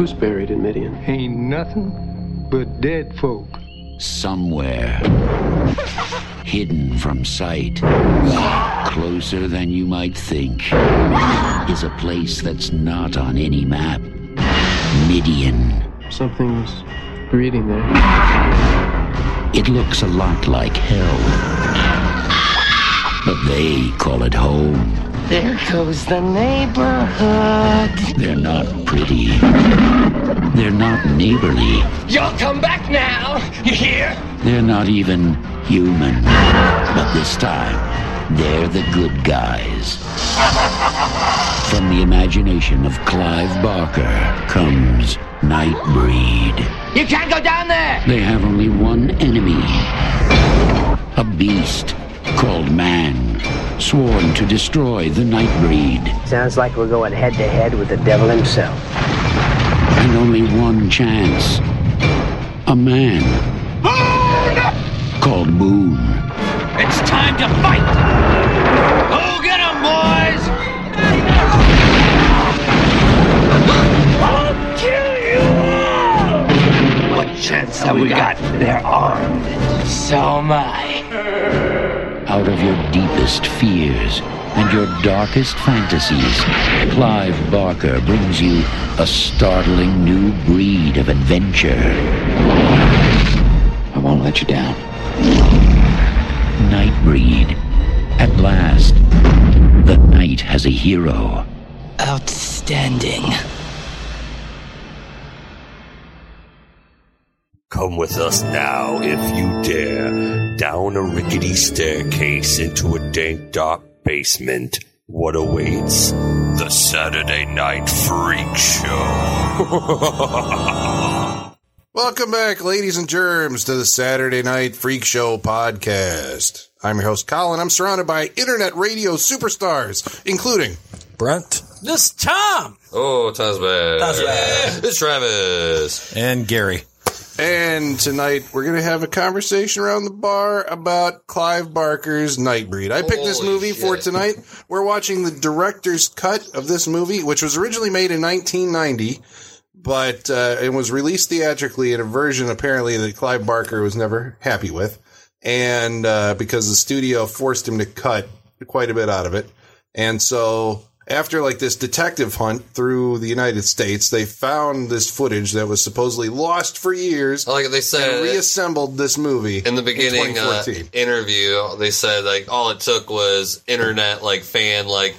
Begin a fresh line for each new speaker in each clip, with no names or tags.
Who's buried in Midian?
Ain't nothing but dead folk.
Somewhere. Hidden from sight. Closer than you might think. Is a place that's not on any map. Midian.
Something's breeding there.
It looks a lot like hell. But they call it home.
There goes the neighborhood.
They're not pretty. They're not neighborly.
You'll come back now. You hear?
They're not even human. But this time, they're the good guys. From the imagination of Clive Barker comes Nightbreed.
You can't go down there.
They have only one enemy. A beast called man, sworn to destroy the Nightbreed.
Sounds like we're going head to head with the devil himself.
And only one chance. A man. Called Boone.
It's time to fight. Go get 'em, boys. I'll kill you all. What chance have we got? They're armed. So am I.
Out of your deepest fears and your darkest fantasies, Clive Barker brings you a startling new breed of adventure. I won't let you down. Nightbreed. At last, the night has a hero.
Outstanding.
Come with us now, if you dare, down a rickety staircase into a dank, dark basement. What awaits? The Saturday Night Freak Show.
Welcome back, ladies and germs, to the Saturday Night Freak Show podcast. I'm your host, Colin. I'm surrounded by internet radio superstars, including
Brent
This Tom.
Oh, Tom's back. It's Travis.
and Gary.
And tonight we're going to have a conversation around the bar about Clive Barker's Nightbreed. I picked this
Holy
movie for tonight. We're watching the director's cut of this movie, which was originally made in 1990, but uh, it was released theatrically in a version apparently that Clive Barker was never happy with, and uh, because the studio forced him to cut quite a bit out of it, and so after like this detective hunt through the United States, they found this footage that was supposedly lost for years.
Like they
and
said
reassembled this movie
in the beginning uh, interview, they said like all it took was internet like fan like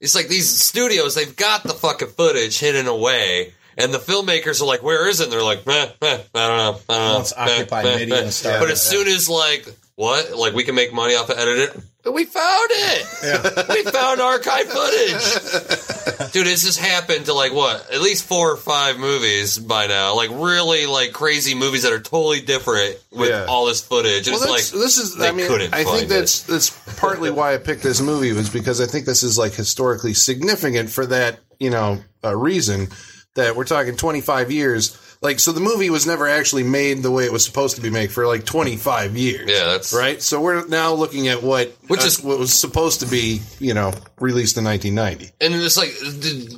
it's like these studios they've got the fucking footage hidden away. And the filmmakers are like, "Where is it?" And they're like, "Meh, meh, I don't know, I don't know."
It's
meh,
occupied
meh,
media
meh."
and stuff.
But as soon as like, what? Like we can make money off of edit it. We found it. we found archive footage. Dude, this has happened to like what? At least four or five movies by now. Like really like crazy movies that are totally different with
Yeah.
all this footage. And
Well,
it's like
this is.
they
I mean,
couldn't
I think
find
that's that's partly why I picked this movie was because I think this is like historically significant for that you know uh, reason that we're talking 25 years. Like, so the movie was never actually made the way it was supposed to be made for like 25 years.
Yeah, that's
right. So we're now looking at what
Which
uh,
is-
what was supposed to be you know released in 1990.
And it's like, did,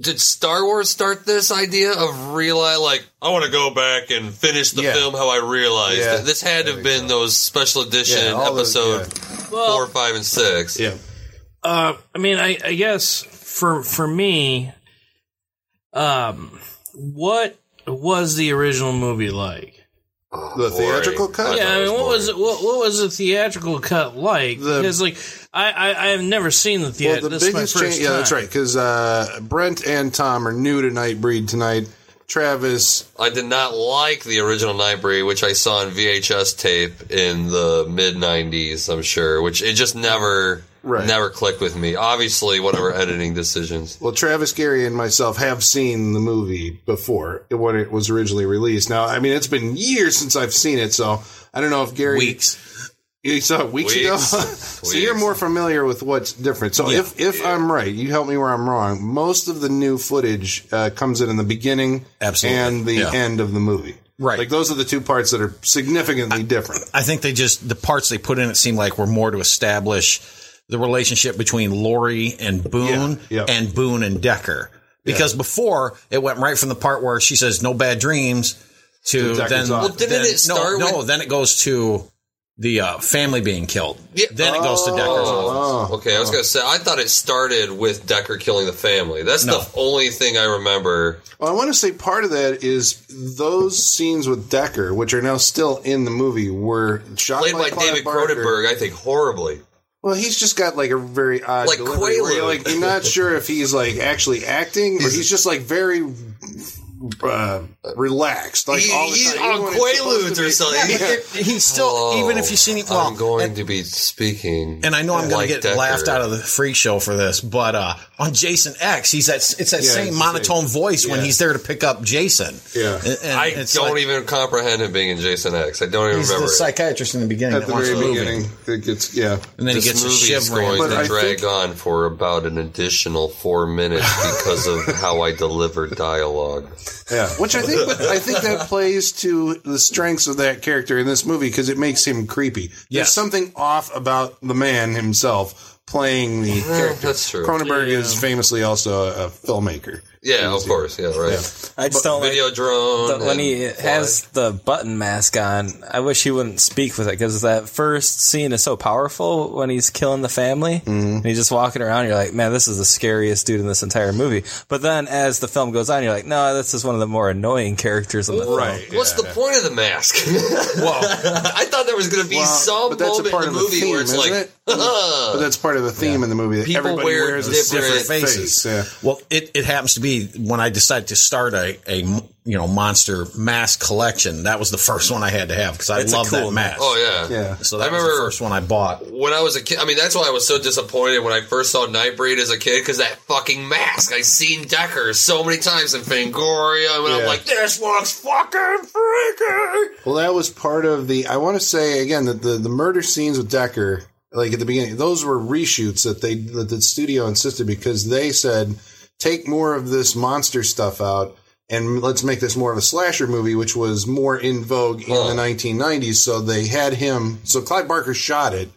did Star Wars start this idea of realize, like, I want to go back and finish the
Yeah.
film how I realized
Yeah.
This had to have been those special edition
Yeah, all the-
episode
Well,
four, five, and six.
Yeah.
Uh, I mean, I, I guess for for me, um, what was the original movie like?
The theatrical cut.
yeah, I mean, what was it? What, what was the theatrical cut like?
The-
because like I, I I have never seen the
Well,
theater.
the
this is my
biggest
first
change, yeah, that's right. Because uh, Brent and Tom are new to Nightbreed tonight. Travis,
I did not like the original Nightbreed, which I saw on VHS tape in the mid '90s. I'm sure, which it just never,
Right.
never clicked with me. Obviously, whatever editing decisions.
well, Travis, Gary, and myself have seen the movie before when it was originally released. Now, I mean, it's been years since I've seen it, so I don't know if Gary
Weeks.
You saw it weeks, ago,
Weeks.
so you're more familiar with what's different. So
Yeah.
if if I'm right, you help me where I'm wrong. Most of the new footage uh, comes in in the beginning,
Absolutely.
and the
Yeah.
end of the movie.
Right.
like those are the two parts that are significantly different.
I think they just the parts they put in it seem like were more to establish the relationship between Lori and Boone
Yeah, yeah.
and Boone and Decker. Because before it went right from the part where she says no bad dreams to
To
then.
Well,
didn't
then-
it start
No, no. Then it goes to the uh, family being killed.
Yeah.
Then it goes to Decker's office.
Oh,
Okay, I was gonna say I thought it started with Decker killing the family. That's
No.
the only thing I remember.
Well, I want to say part of that is those scenes with Decker, which are now still in the movie, were shot
Played by
Clive
David Cronenberg, I think horribly.
Well, he's just got like a very odd
Like
delivery. where you're, like you're not sure if he's like actually acting or he's just like very uh, relaxed, like
He-
all the
he's
time.
on
Even when
Quaaludes or something.
Yeah.
He's still,
Hello,
even if you've seen it, well,
I'm going
and-
to be speaking.
and I know I'm going to get
Decker.
laughed out of the freak show for this, but uh, on Jason X, he's that it's that
Yeah,
same
it's
monotone
same.
voice when he's there to pick up Jason.
Yeah.
And- and
I
it's
don't
like-
even comprehend him being in Jason X. I don't even
He's
remember.
the
it.
psychiatrist in the beginning
At the very
to move
beginning, it gets yeah.
and then he
this
gets a
movie is
shiv
going
But
to drag
think-
on for about an additional four minutes because of how I deliver dialogue.
Yeah, which I think, I think that plays to the strengths of that character in this movie because it makes him creepy. There's something off about the man himself playing the character.
that's true.
Cronenberg is famously also a, a filmmaker.
Yeah, of course. Yeah, right.
I just don't like
Video drone.
the, when he
and
has the button mask on. I wish he wouldn't speak with it because that first scene is so powerful when he's killing the family
Mm-hmm.
and he's just walking around. You're like, man, this is the scariest dude in this entire movie. But then as the film goes on, you're like, no, this is one of the more annoying characters in the film.
Right.
What's the point of the mask?
Well,
I thought there was going to be
Well,
some
but
moment in
of
the
the
movie
theme,
where it's like,
it? But that's part of the theme in the movie. That
People
everybody
wear
wears a
different
different
faces.
face. Yeah.
Well, it, it happens to be when I decided to start a, a you know monster mask collection. That was the first one I had to have because I love
cool
that mask.
oh yeah,
Yeah.
So
I
that was
remember-
the first one I bought.
when I was a kid, I mean, that's why I was so disappointed when I first saw Nightbreed as a kid because that fucking mask. I seen Decker so many times in Fangoria, and
Yeah.
I'm like, this looks fucking freaky.
Well, that was part of the. I want to say again that the the murder scenes with Decker, like at the beginning, those were reshoots that they that the studio insisted because they said take more of this monster stuff out and let's make this more of a slasher movie, which was more in vogue in the 1990s. So they had him. So Clive Barker shot it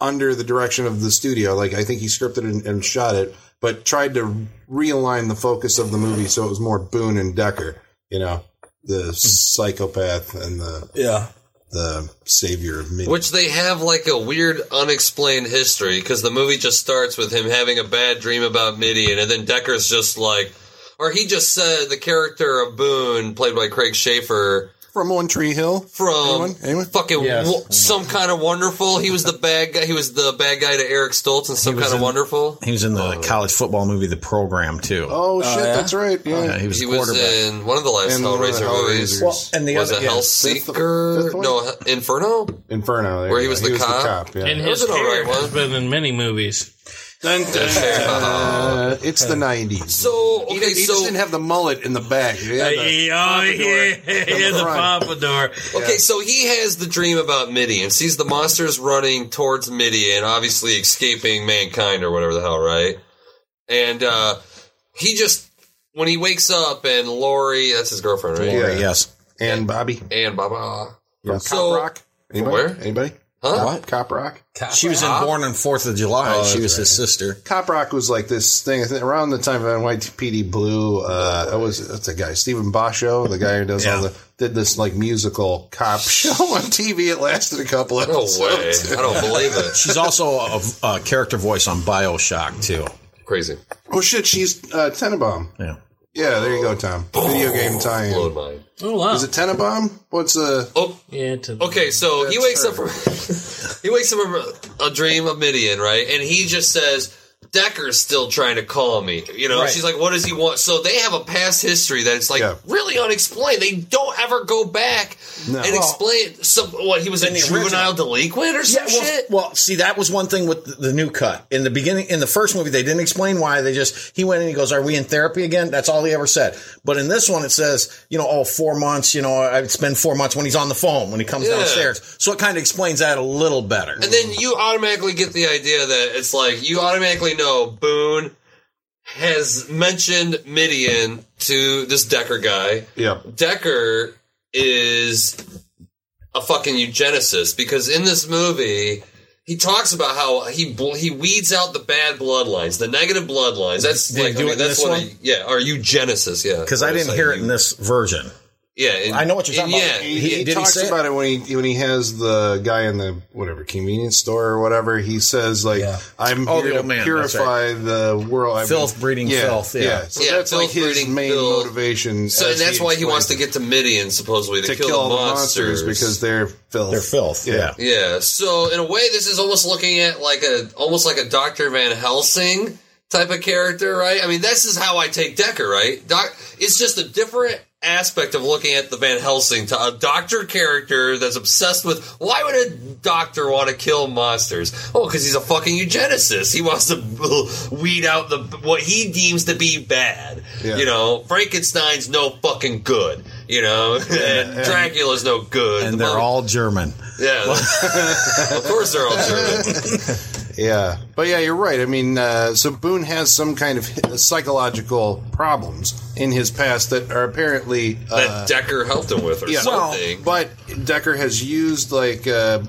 under the direction of the studio. Like I think he scripted and, and shot it, but tried to realign the focus of the movie so it was more Boone and Decker. You know, the psychopath and the
Yeah.
The savior of Midian.
Which they have like a weird unexplained history because the movie just starts with him having a bad dream about Midian, and then Decker's just like, or he just said the character of Boone, played by Craig Sheffer,
from One Tree Hill.
from
Anyone? Anyone?
fucking
Yes.
wo- some kind of wonderful. He was the bad guy. He was the bad guy to Eric Stoltz in some
was
kind of
in-
wonderful.
He was in the oh. college football movie, The Program, too.
Oh, oh shit,
yeah?
that's right. Yeah.
Yeah, he was
He
the
was
quarterback.
in one of the last
And one of the
Hellraiser movies.
Hellraisers.
well, and the
was
other
it
yeah.
Hellseeker?
fifth one?
No, Inferno.
Inferno, there
Where
you
he
go.
was the cop?
yeah.
And
That was
his
an alright
hair has been in many movies.
Dun, dun, uh, it's the nineties.
So
he,
okay,
did, he
so
just didn't have the mullet in the back. He had the
oh, yeah,
in
the
front.
pompadour.
Okay, so he has the dream about Midian, sees the monsters running towards Midian, obviously escaping mankind or whatever the hell, right? And uh he just when he wakes up and Lori, that's his girlfriend, right?
Yeah.
Yes.
and Bobby
And Baba.
from
So-
Cop Rock. Anybody?
Where?
Anybody?
Huh?
Cop Rock.
She was in Born on Fourth of July.
Oh,
she
that's
was his sister.
Cop Rock was like this thing around the time of NYPD Blue. Uh, that was that's a guy, Steven Bochco, the guy who does all the did this like musical cop show on TV. It lasted a couple of
No
episodes.
way. I don't believe it.
She's also a, a character voice on Bioshock, too.
Crazy.
Oh shit, she's uh, Tenenbaum.
Yeah.
Yeah, there you go, Tom. Video game tie-in.
Blown mind.
Oh, wow.
Is it Tenenbaum? What's uh
Oh,
yeah, to
okay. So he wakes
her.
up from he wakes up from a, a dream of Midian, right? And he just says, "Decker's still trying to call me." You know,
Right.
she's like, "What does he want?" So they have a past history that it's like
Yeah.
really unexplained. They don't ever go back
No.
and
Well,
explain some what he was a
the
juvenile
original-
delinquent or some
well,
shit.
well, see, that was one thing with the, the new cut. In the beginning, in the first movie, they didn't explain why. They just, he went and he goes, Are we in therapy again? That's all he ever said. But in this one, it says, you know, oh, four months, you know, I'd spend four months when he's on the phone, when he comes
Yeah.
downstairs. So it kind of explains that a little better.
And then you automatically get the idea that it's like you automatically know Boone has mentioned Midian to this Decker guy.
yeah.
Decker is a fucking eugenicist because in this movie he talks about how he he weeds out the bad bloodlines, the negative bloodlines. That's
Did
like I mean, that's
this
what
one?
he- yeah, or eugenesis, yeah.
Because I didn't hear it in this version.
Yeah, and-
I know what you're
and
talking about.
Yeah,
He, he
Did he
talks
say it?
about it when he when he has the guy in the whatever convenience store or whatever. He says like, "I'm
oh,
here to
man, that's
purify the world." I mean,
Filth breeding
yeah,
filth, yeah. yeah.
So
Yeah,
that's like his
breeding
main
filth.
motivation.
So, and that's why he wants to get to Midian supposedly to,
to kill,
the
the monsters because they're filth.
They're filth. Yeah.
Yeah. So in a way, this is almost looking at like a almost like a Doctor Van Helsing type of character, right? I mean, this is how I take Decker, right? Doc, it's just a different aspect of looking at the Van Helsing to a doctor character that's obsessed with why would a doctor want to kill monsters? Oh, because he's a fucking eugenicist. He wants to weed out the what he deems to be bad.
Yeah.
You know, Frankenstein's no fucking good. You know, and Dracula's no good.
And
The
they're
mo-
all German.
yeah, of course they're all German.
Yeah, but yeah, you're right. I mean, uh, so Boone has some kind of psychological problems in his past that are apparently uh,
that Decker helped him with, or
yeah,
something.
but Decker has used like, uh,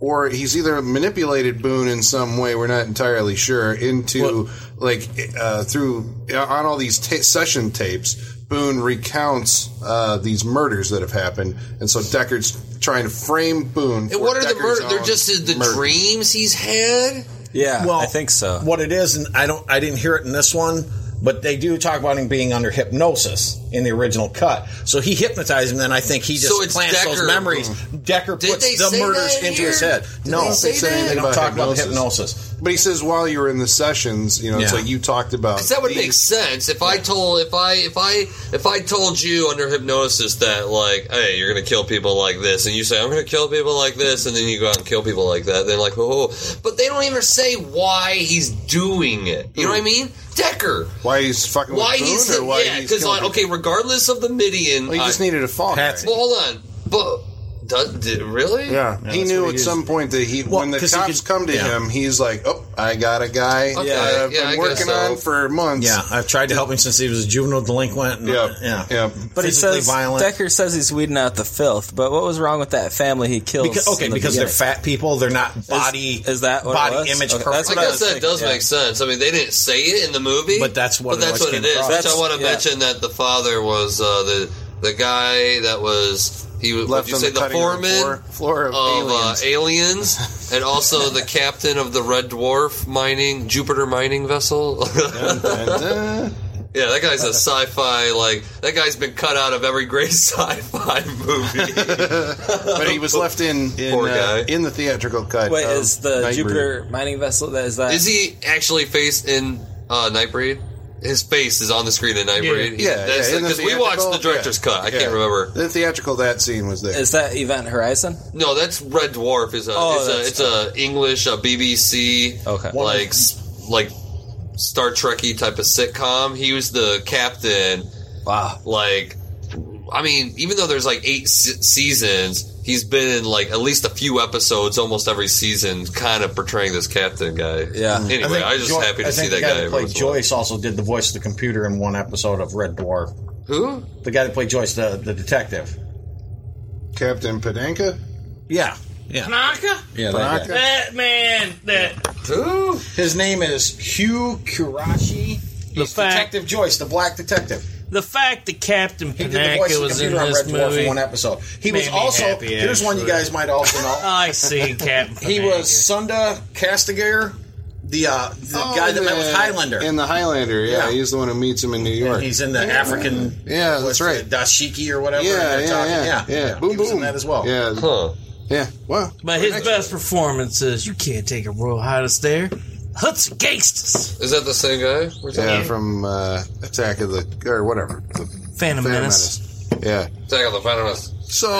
or he's either manipulated Boone in some way. We're not entirely sure into like uh, through on all these ta- session tapes. Boone recounts uh, these murders that have happened, and so Decker's trying to frame Boone.
and what are the
Decker's
murder? They're just the
murder.
dreams he's had.
Yeah,
Well,
I think so.
What it is, and I don't, I didn't hear it in this one, but they do talk about him being under hypnosis in the original cut. So he hypnotized him, then I think he just
So it's
plants those
Decker.
memories. Decker
Did
puts the murders into
here?
his head.
Did
no,
they say
say
they don't
about
talk about
hypnosis.
hypnosis.
But he says while you were in the sessions, you know, it's like you talked about.
Because that would
these-
make sense if I told if I if I if I told you under hypnosis that like hey you're gonna kill people like this and you say I'm gonna kill people like this and then you go out and kill people like that They're like oh but they don't even say why he's doing it you know hmm. what I mean Decker
Why he's fucking
why
with Boone,
he's
or why
yeah because like, okay
people?
Regardless of the Midian
Well, he just
I-
needed a fall. guy.
well hold on but does, did, really
Yeah, he knew
what
at
he is.
some point that he,
Well,
when the
'cause he
cops
could-
come to
yeah.
him, he's like, "Oh, I got a guy
Okay,
that I've
yeah,
been
guess
working
so.
on for months."
Yeah, I've tried to help him since he was a juvenile delinquent. And,
Yep.
yeah,
Yep.
But he says
violent.
Decker says he's weeding out the filth. But what was wrong with that family he killed?
Because, okay,
in the
because they're fat people. They're not body.
is that what
body image?
Okay,
perfect.
that's
I
what I
guess
was
that
thinking,
does
yeah.
make sense. I mean, they didn't say it in the movie,
But that's what
But that's what
always
it
came
is.
across.
Which I want to mention that the father was uh, the the guy that was he would
Left
you
on
say
the
the,
cutting room
foreman
floor, floor of,
of
aliens.
Uh, aliens, and also the captain of the Red Dwarf mining Jupiter mining vessel.
And, uh,
yeah, that guy's a sci-fi like that guy's been cut out of every great sci-fi movie.
but he was left in in,
Poor
uh, in the theatrical cut.
Wait,
of
is the
Nightbreed.
Jupiter mining vessel? That is that?
Is he actually faced in uh, Nightbreed? His face is on the screen in Nightbreed.
Yeah,
That's
yeah, in the
because we watched the director's
yeah,
cut. I
yeah.
can't remember.
The theatrical that scene was there.
Is that Event Horizon?
No, that's Red Dwarf. Is a
Oh,
it's a it's a English a BBC
Okay.
like like Star Trekky type of sitcom. He was the captain.
Wow.
Like, I mean, even though there's like eight se- seasons, he's been in like at least a few episodes almost every season, kind of portraying this captain guy.
Yeah.
Anyway, I,
think
was just
Jo-
happy to
I
see
think
that
the guy
guy.
that
every
played
once in.
Joyce also did the voice of the computer in one episode of Red Dwarf.
Who?
The guy that played Joyce, the, the detective.
Captain Padanka?
Yeah, yeah,
Tanaka?
yeah. That.
That man, that
Who?
His name is Hugh Quarshie.
The
He's
fact-
Detective Joyce, the black detective.
The fact that Captain
He did the voice
Panaka was in
computer on
this
Red Dwarf
movie.
one episode. He
made
was
me
also
happy,
here's one you guys might also know.
I see Captain.
He
Panaka.
was Sunda Kastagir, the uh, the
Oh,
guy that met with Highlander.
In the Highlander, yeah,
Yeah.
he's the one who meets him in New York.
He's in the African.
Yeah, that's right.
it, Dashiki or whatever.
yeah, yeah,
talking-
yeah,
yeah,
yeah, Boom,
He was
boom.
in that as well.
Yeah,
Huh.
yeah. Well,
But his best performance is "You Can't Take a Royal Highness There." Hudson Gangsters,
Is that the same guy? We're talking
yeah,
about?
from uh, Attack of the or whatever. The
Phantom
Phantom
Menace.
Menace. Yeah.
Attack of the Phantom Menace.
So,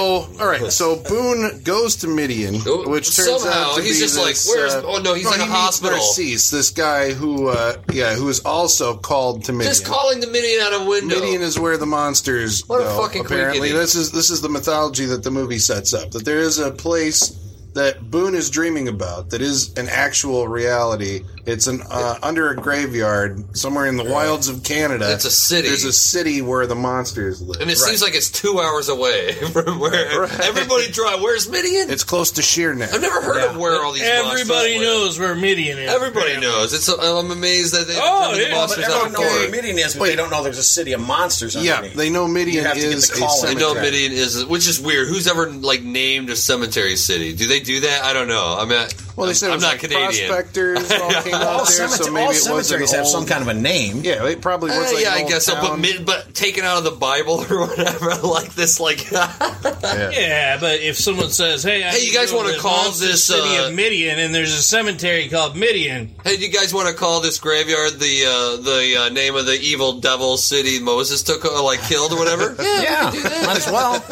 all right. So Boone goes to Midian, which turns
Somehow,
out to
he's
be
just like,
this,
where's-
uh,
oh, no, he's in a
he meets
hospital.
Narcisse, this guy who, uh, yeah, who is also called to Midian.
Just calling the Midian out a window.
Midian is where the monsters
What a
go.
fucking
apparently,
quickity.
this is this is the mythology that the movie sets up. That there is a place that Boone is dreaming about that is an actual reality. It's an uh, under a graveyard somewhere in the wilds of Canada.
It's a city.
There's a city where the monsters live.
And it seems like it's two hours away from where everybody drive. Where's Midian?
It's close to Shere Neck.
I've never heard of where all these
Everybody
monsters live.
knows where Midian is.
Everybody knows. It's. I'm amazed that they
Oh,
determined the monsters
But everyone
out
knows where. Midian is, but they don't know there's a city of monsters
Yeah,
underneath.
they know Midian
You have to get
is
the
a
call
know. Midian is, which is weird. Who's ever like named a cemetery city? Do they do that? I don't know. I mean,
Well, they said
I'm
it was
not
like
Canadian.
prospectors all came
all,
out there,
cemete-
so maybe
all
it was an
cemeteries have some kind of a name.
Yeah, it probably was
Eh,
like
yeah,
an
I
old
guess so. But
town.
mid, but taken out of the Bible or whatever, like this, like
Yeah, but if someone says, "Hey, I
Hey, you guys wanna call
monster
this,
city
uh,
of Midian?" and there's a cemetery called Midian?
Hey, do you guys want to call this graveyard the uh, the uh, name of the evil devil city Moses took, uh, like killed or whatever? Yeah,
Yeah,
we can do that.
might as well.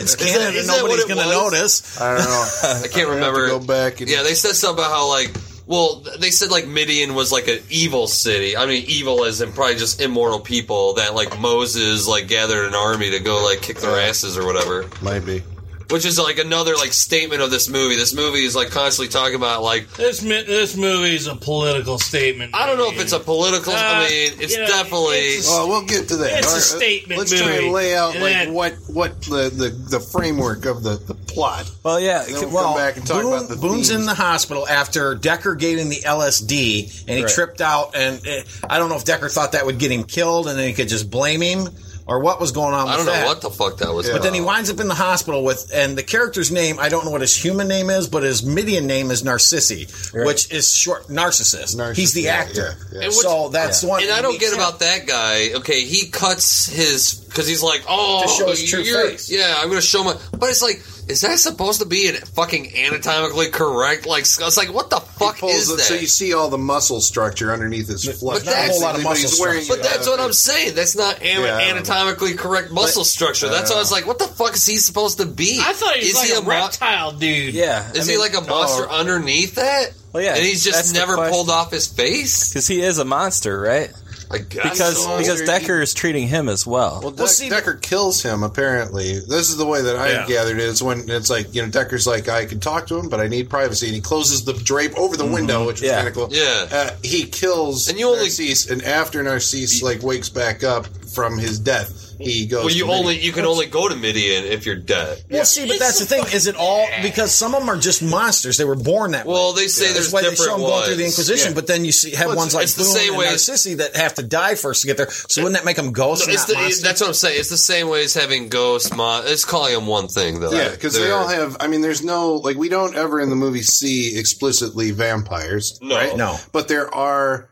it's Canada.
is that
Nobody's
it
going to
was?
notice.
I don't know.
I can't remember.
Go back. And,
Yeah, they said something about how like. Well, they said like Midian was like an evil city. I mean, evil as in probably just immoral people that like Moses like gathered an army to go like kick their asses or whatever.
might be.
Which is like another like statement of this movie. This movie is like constantly talking about like
This mi- this movie is a political statement.
I don't know if it's a political. I
Uh,
mean, it's
you know,
definitely.
it's a-
Oh, we'll get to that.
It's a
All right,
statement
Let's try
movie.
and lay out
And
like
then-
what what the, the the framework of the, the plot.
Well, yeah.
Then we'll
Well,
come back and talk
Boone-
about the
Boone's
themes.
in the hospital after Decker gave him the LSD, and he
Right.
tripped out. And uh, I don't know if Decker thought that would get him killed, and then he could just blame him, or what was going on.
I don't know
that.
what the fuck that was.
But then he winds up in the hospital with, and the character's name, I don't know what his human name is, but his Midian name is Narcissi, which is short narcissist.
Narcissus,
He's the
yeah,
actor.
yeah, yeah.
So that's the one.
And I don't get
can't-
about that guy. Okay, he cuts his because he's like, oh,
To show his true face.
Yeah, I'm going to show my. But it's like, is that supposed to be an fucking anatomically correct? Like, it's like, what the fuck
Pulls
is
the-
that?
So you see all the muscle structure underneath his flesh.
But that's-
a whole lot of
But
muscle
wearing-
but that's what I'm saying. That's not an-
Yeah, I don't know.
anatomically correct muscle structure. That's why I was like, what the fuck is he supposed to be?
I thought he was
is
like
he
a,
mo-
reptile dude.
Yeah.
Is
I
he like a oh. monster underneath that?
Well, yeah,
and he's just never pulled off his face.
Because he is a monster, right?
I guess
Because
so.
because Decker is treating him as well.
Well, see, Decker kills him. Apparently, this is the way that I
Yeah.
gathered it. It's when it's like you know Decker's like I can talk to him, but I need privacy, and he closes the drape over the window, which is
Yeah.
kind of cool.
Yeah.
uh, he kills
And you only-
Narcisse, and after Narcisse like wakes back up from his death, he goes.
Well, you
to
only
Midian.
you can only go to Midian if you're dead.
Well, see, but that's the thing. Is it all because some of them are just monsters? They were born that way.
Well, they say
That's
there's
why they show
different
them going through the. Inquisition,
Yeah.
but then you see have
Well,
ones like
it's the
Boone
same
and
way-
Narcissi that have to die first to get there. So wouldn't that make them ghosts?
No, it's
not
the,
monsters?
that's what I'm saying. It's the same way as having ghost mon. It's calling them one thing though.
Yeah, because they
They're-
all have. I mean, there's no like we don't ever in the movie see explicitly vampires,
No.
right?
No.
but there are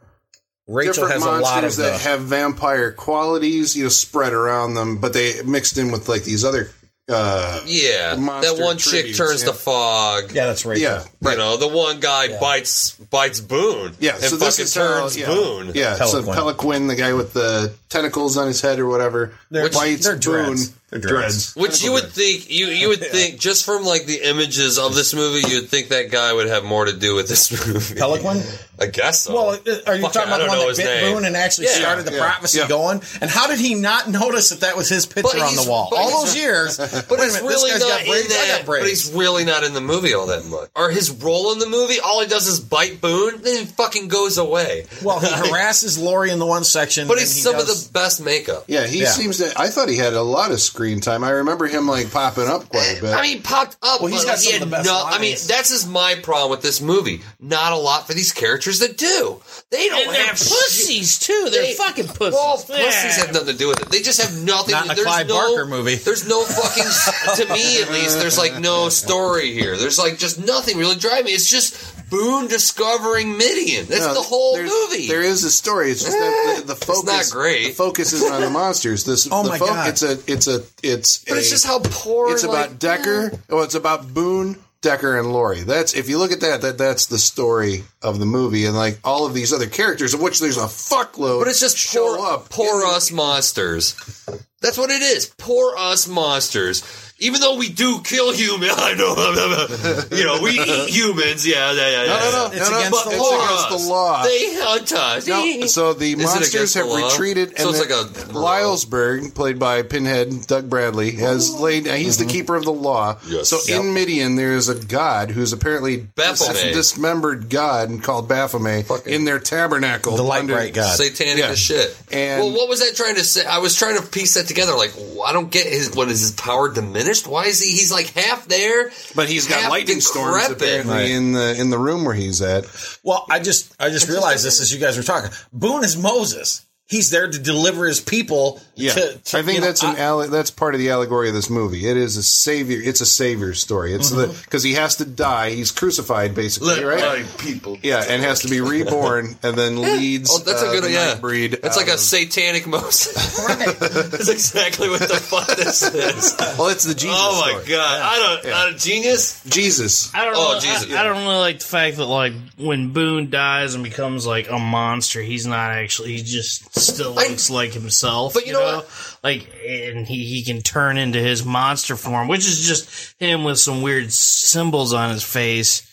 Rachel
different
has a lot
monsters
of
that
the.
have vampire qualities, you know, spread around them, but they mixed in with like these other. Uh,
Yeah, that one chick turns
yeah.
to fog.
yeah, that's Rachel.
yeah,
You know, the one guy bites bites Boone.
yeah.
and
so this
fucking
is how,
turns
yeah,
Boone.
Yeah, so
Peloquin.
Peloquin, the guy with the tentacles on his head or whatever,
They're-
bites
they're
Boone.
dreads. They're dreads.
Which you would think you you would think just from like the images of this movie, you'd think that guy would have more to do with this movie.
Peloquin?
I guess so.
Well, uh, are you
Fuck,
talking
I
about the one that bit
name.
Boone and actually
Yeah,
started the
yeah,
prophecy
yeah.
going? And how did he not notice that that was his picture on the wall? All those years.
But he's
minute,
really
this guy's
not
got
in that.
got.
But he's really not in the movie all that much. Or his role in the movie, all he does is bite Boone, then he fucking goes away.
well, he harasses Lori in the one section.
But he's
he
some
does,
of the best makeup.
Yeah, he
Yeah.
seems to. I thought he had a lot of screen time. I remember him like popping up quite a bit.
I mean, popped up.
Well, he's
but
got
he
some of the best
no. I mean, that's just my problem with this movie. Not a lot for these characters that do. They don't
And they're
have
pussies too. They're
They-
fucking pussies.
Well, pussies
Yeah.
have nothing to do with it. They just have nothing.
Not in a
there's
Clive
no,
Barker movie.
There's no fucking. to me, at least, there's like no story here. There's like just nothing really driving me. It's just Boone discovering Midian. That's
No,
the whole movie.
There is a story. It's just that eh, the, the focus.
not great.
The focus isn't on the monsters. This.
Oh
the
my
fo-
God.
It's a. It's a. It's.
but
a,
it's just how poor.
It's
like,
about Decker. Oh, it's about Boone, Decker, and Lori. That's if you look at that, that that's the story of the movie, and like all of these other characters, of which there's a fuckload.
But it's just
show
poor,
up.
poor us monsters. That's what it is. Poor us monsters. Even though we do kill humans, I know, you know, we eat humans. Yeah, yeah, yeah.
No, no, no,
It's
no, no,
against
But
the
it's
for
against the law.
They hunt us.
No, so the
Is
monsters
against the
have
law?
retreated,
So
and
it's
then
like a
Lylesburg, played by Pinhead Doug Bradley, has laid. He's the keeper of the law.
Mm-hmm. Yes.
So
Yep.
in Midian, there is a god who's apparently
Baphomet.
dismembered god and called Baphomet in their tabernacle.
The light bright god.
satanic
Yeah.
as shit.
And-
well, what was that trying to say? I was trying to piece that together. Like, I don't get his. What is his power diminished? Why is he? He's like half there,
But he's got
half
lightning storms
decrepit.
apparently
Right.
in the in the room where he's at.
Well, I just I just realized this as you guys were talking. Boone is Moses. He's there to deliver his people.
Yeah,
to, to,
I think
you know,
that's an
I-
alle- that's part of the allegory of this movie. It is a savior. It's a savior story. It's the because he has to die. He's crucified basically, right?
people.
Yeah, and has to be reborn, and then leads.
Oh, that's
uh,
a good yeah.
breed.
It's
out
like a
of-
satanic Moses. That's exactly what the fuck this is.
well, it's the Jesus.
oh my
story.
god! I don't.
Yeah.
Not a genius.
Jesus.
I don't
Oh,
know.
Jesus.
I, I don't really like the fact that like when Boone dies and becomes like a monster, he's not actually. He just still
I-
looks like himself.
But you know what?
Like, and he he can turn into his monster form, which is just him with some weird symbols on his face.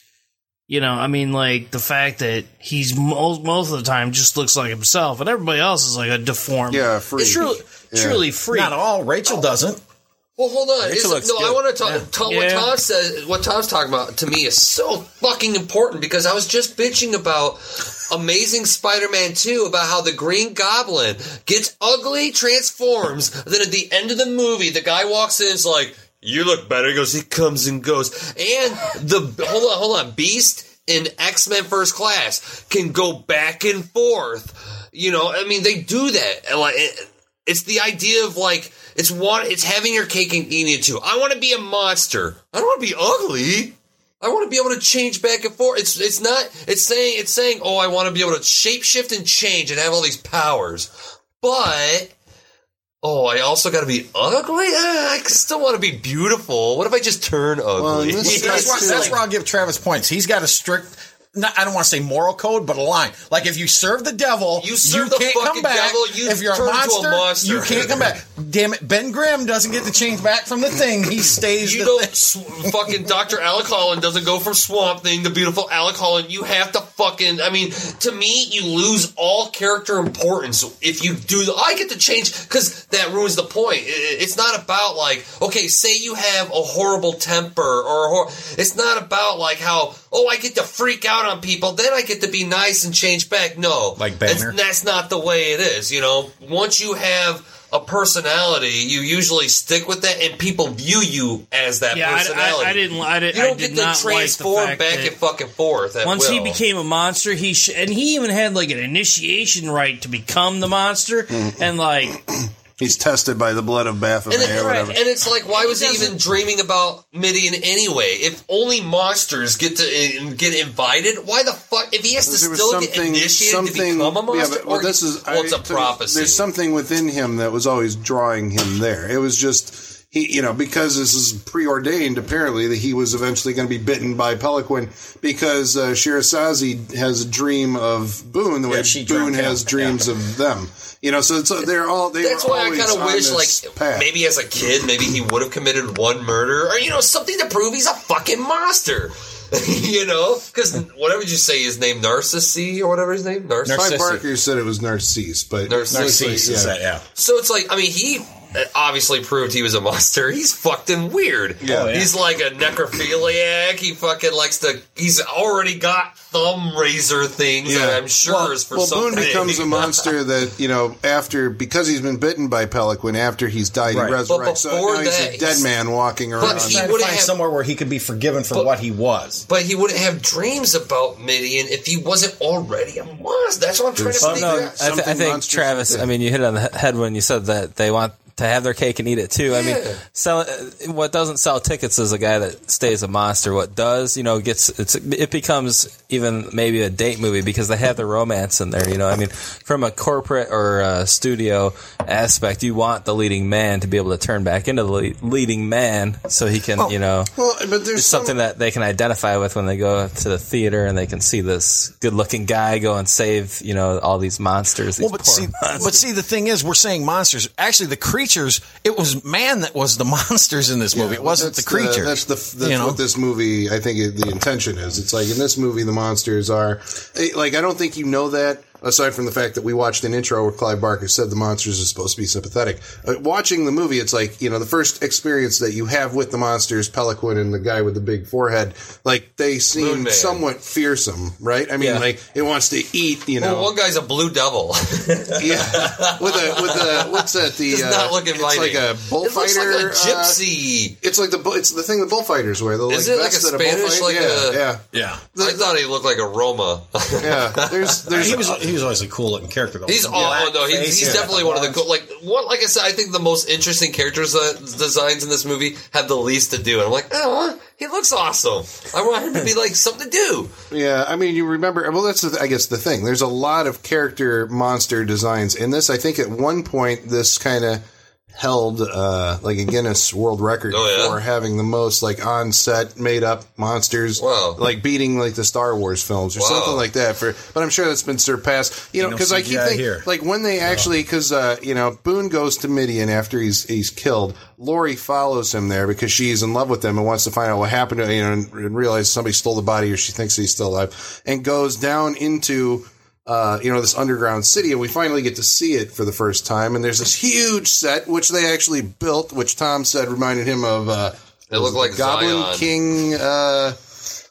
You know, I mean, like the fact that he's most most of the time just looks like himself, and everybody else is like a deformed.
Yeah, freak.
It's truly,
Yeah.
truly freak.
not all. Rachel doesn't.
Well, hold on.
Rachel looks
no, I want to talk.
Yeah.
Tom, What
Yeah.
Tom says, what Tom's talking about to me is so fucking important because I was just bitching about Amazing Spider-Man 2 about how the Green Goblin gets ugly, transforms, then at the end of the movie, the guy walks in and is like, "You look better." He goes, "He comes and goes," and the hold on, hold on, Beast in X Men First Class can go back and forth. You know, I mean, they do that. Like, it's the idea of like it's one. It's having your cake and eating it too. I want to be a monster. I don't want to be ugly. I want to be able to change back and forth. It's it's not. It's saying it's saying. Oh, I want to be able to shapeshift and change and have all these powers. But oh, I also got to be ugly. Ah, I still want to be beautiful. What if I just turn ugly?
in this
That's why, that's where I'll give Travis points. He's got a strict. Not, I don't want to say moral code, but a line. Like if you serve the devil,
You serve the
can't come back.
devil, you
if you're a
into a
monster,
monster.
you can't come back. Damn it, Ben Grimm doesn't get to change back from the thing. He stays.
You
the
don't sw- fucking Dr. Alec Holland doesn't go from Swamp Thing to beautiful Alec Holland. You have to fucking. I mean, to me, you lose all character importance if you do. The, I get to change because that ruins the point. I- It's not about like okay, say you have a horrible temper or a hor- it's not about like how oh I get to freak out on people, then I get to be nice and change back. No,
Like
It's-
Banner?
that's not the way it is. You know, once you have a personality, you usually stick with that, and people view you as that
yeah,
personality.
I, I didn't. I, did,
You don't
did
get to
not like the
transform back and fucking forth. At
once he became a monster, he sh- and he even had like an initiation right to become the monster,
Mm-hmm.
and like
He's tested by the blood of Baphomet
And, it-
or whatever.
and it's like, why was he even dreaming about Midian anyway? If only monsters get to get invited, why the fuck? If he has to
There
still get
something,
initiated
something.
to become a
yeah,
monster,
but, well,
or
this is.
well, it's
I-
a prophecy.
There's something within him that was always drawing him there. It was just he, you know, because this is preordained. Apparently, that he was eventually going to be bitten by Peloquin because uh, Shirasazi has a dream of Boone the way
Yeah, she
Boone
dreamt him.
has dreams of them. You know, so, so they're all. They
That's why I kind of wish, like,
path.
maybe as a kid, maybe he would have committed one murder, or you know, something to prove he's a fucking monster. you know, because whatever you say his name, Narcissi or whatever his name, Narcissi.
Clive
Narcissi.
Barker said it was Narcisse, but
Narcisse,
is that, yeah.
So it's like, I mean, he obviously proved he was a monster. He's fucking weird.
Yeah. Oh, yeah.
He's like a necrophiliac. He fucking likes to. He's already got thumb razor things that I'm sure is for
well,
something.
Boone becomes a monster that you know after because he's been bitten by Peloquin. After he's died,
Right.
he resurrects. So now he's
that,
a dead man walking around.
But he
trying to
would've
find
had-
somewhere where he could be forgiven for what he was.
But he wouldn't have dreams about Midian if he wasn't already a monster. That's what I'm trying to
Oh
figure
no,
out.
I, th- I think Travis.
like
I mean, you hit it on the head when you said that they want to have their cake and eat it too. I mean, sell uh, what doesn't sell tickets is a guy that stays a monster. What does, you know, gets it's it becomes even maybe a date movie because they have the romance in there. You know, I mean, from a corporate or a studio aspect, you want the leading man to be able to turn back into the le- leading man so he can, you know.
well, but there's
It's
some-
something that they can identify with when they go to the theater and they can see this good-looking guy go and save, you know, all these monsters. These
Well, but
poor
see,
monsters.
but see, the thing is, we're saying monsters. Actually, the Kree creatures, it was man that was the monsters in this movie. it wasn't the
That's
creatures.
that's the that's
you know?
what this movie. I think it, the intention is. It's like in this movie, the monsters are eh, like I don't think you know that. Aside from the fact that we watched an intro where Clive Barker said the monsters are supposed to be sympathetic, uh, watching the movie, it's like you know the first experience that you have with the monsters, Peloquin and the guy with the big forehead, like they seem somewhat fearsome, right? I mean,
Yeah.
like it wants to eat, you know.
Well, one guy's a blue devil.
yeah, with a with a what's that? The
Does not
uh,
look
it's like a
It
bullfighter.
looks like a
uh,
gypsy.
it's like the it's the thing the bullfighters wear. The like
Is it like a Spanish,
bullfight-
like
yeah,
a-
yeah,
yeah.
I thought he looked like a Roma.
yeah. There's there's
he was he was always a cool looking character. Though.
He's
Yeah.
oh no, he's, he's
yeah.
definitely one of the cool. Like what? Like I said, I think the most interesting characters uh, designs in this movie have the least to do. And I'm like, oh, he looks awesome. I want him to be like something to do.
Yeah, I mean, you remember? Well, that's the, I guess the thing. There's a lot of character monster designs in this. I think at one point this kind of held uh, like a Guinness World Record
Oh, yeah?
for having the most like on set made up monsters,
Wow.
like beating like the Star Wars films or
Wow.
something like that. For but I'm sure that's been surpassed. You know,
No
because I keep thinking
here.
like when they actually because uh, you know Boone goes to Midian after he's he's killed. Lori follows him there because she's in love with him and wants to find out what happened to you know and, and realize somebody stole the body or she thinks he's still alive and goes down into uh, you know this underground city and we finally get to see it for the first time and there's this huge set which they actually built which Tom said reminded him of uh,
It looked like
Goblin
Zion.
King uh,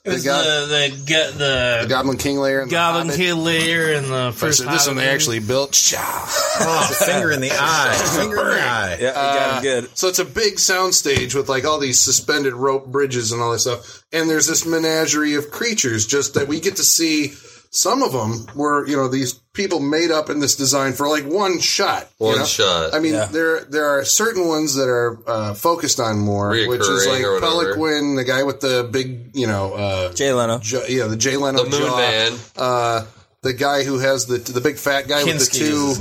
It was
the, go-
the the get
the
the
Goblin King layer and the
Goblin
Hobbit.
Kill layer and the
So
first.
this one they actually built.
Oh, finger in the eye. Finger in the eye.
Yeah, you got him good.
Uh, So it's a big soundstage with like all these suspended rope bridges and all this stuff. And there's this menagerie of creatures just that we get to see. Some of them were, you know, these people made up in this design for like one shot. you
One
know?
shot.
I mean,
Yeah.
there there are certain ones that are uh, focused on more, which is like Peloquin, the guy with the big, you know, uh,
Jay Leno.
jo- yeah, the Jay Leno
The Moon
jaw.
Man.
Uh, the guy who has the the big fat guy with the
Kinski is
two.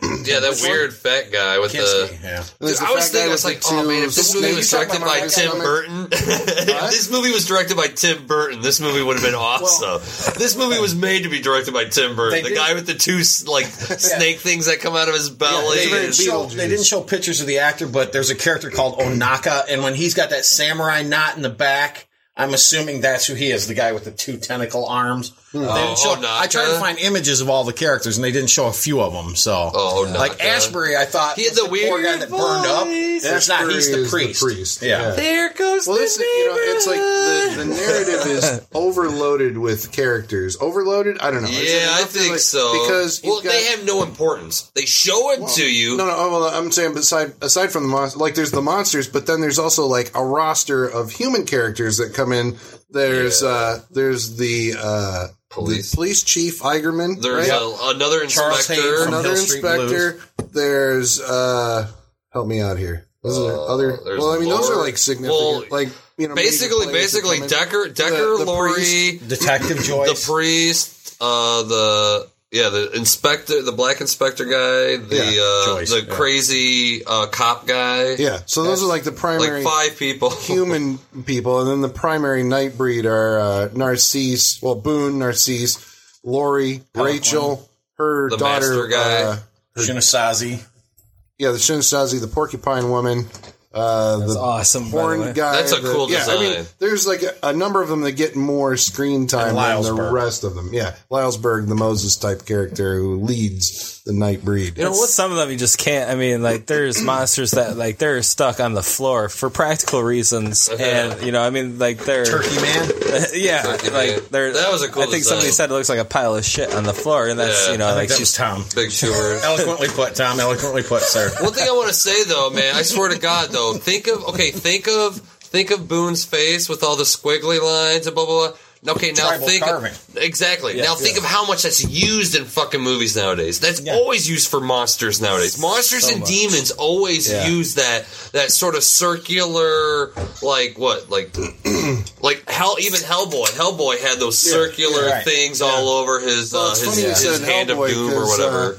His name.
Yeah, that weird fat guy with
Kinski.
the.
Yeah.
There's the
I was thinking, I was like,
the
oh
two
man, if this movie was directed by Tim
stomach.
Burton, if this movie was directed by Tim Burton, this movie would have been awesome. this movie was made to be directed by Tim Burton. The
did-
guy with the two like snake things that come out of his belly.
They didn't, show, they didn't show pictures of the actor, but there's a character called Onaka, and when he's got that samurai knot in the back, I'm assuming that's who he is, the guy with the two tentacle arms. Hmm. They didn't
Oh,
show-
Onaka?
I tried to find images of all the characters, and they didn't show a few of them. So,
Oh, Onaka.
like Ashberry, I thought
He had
was
the
poor
weird
guy that burned up.
voice.
It's not. He's the priest.
the priest,
Yeah.
yeah.
there goes
Well,
the
this you know, it's like the, the narrative is overloaded with characters. Overloaded? I don't know. Is
Yeah, I think
like-
so.
Because
well,
got,
they have no importance. They show it to you.
no, no. oh, Well, I'm saying beside aside from the monsters, like there's the monsters, but then there's also like a roster of human characters that come in. There's uh there's the uh
Police.
the police chief Eigerman.
There's
right?
a, another
Charles
inspector.
from
another
Hill Street
inspector. There's uh help me out here. Those are
Uh,
other. Well, I mean, those are like significant.
well,
like you know,
basically,
major players that
basically. Decker, Decker,
The- the
Lori,
priest.
Detective Joyce, the
priest, uh, the yeah, the inspector, the black inspector guy, the
Yeah,
uh,
Joyce,
the
yeah.
crazy uh, cop guy.
Yeah, so those are like the primary
like five people.
human people, and then the primary night breed are uh, Narcisse, well, Boone, Narcisse, Lori, Rachel, her
The
daughter,
guy.
uh,
Shinasazi.
yeah, the Shinisazi, the porcupine woman, uh,
That's
the
awesome. by the way.
guy.
That's a
the-
cool
yeah, I mean, there's like a, a number of them that get more screen time than the rest of them. Yeah, Lylesburg, the Moses type character who leads the night breed.
You know what? Some of them you just can't. I mean, like there's monsters that like they're stuck on the floor for practical reasons, and you know, I mean, like they're
Turkey Man.
yeah,
Turkey
like
Man.
they're.
That was a cool
I think somebody said it looks like a pile of shit on the floor, and that's
Yeah,
you know,
I
like
think that was
she's
Tom.
Big chewers.
Eloquently put, Tom. Eloquently put, sir.
One thing I want to say though, man, I swear to God though, think of okay, think of think of Boone's face with all the squiggly lines and blah blah blah. Okay, now
Tribal
think
carving.
exactly. now think of how much that's used in fucking movies nowadays. That's always used for monsters nowadays. Monsters
So
and
much.
demons always
Yeah.
use that that sort of circular, like what, like like hell. Even Hellboy, Hellboy had those circular
yeah, right.
things all over his
Well,
uh,
it's
his,
funny
his
said
hand of doom or whatever.
uh,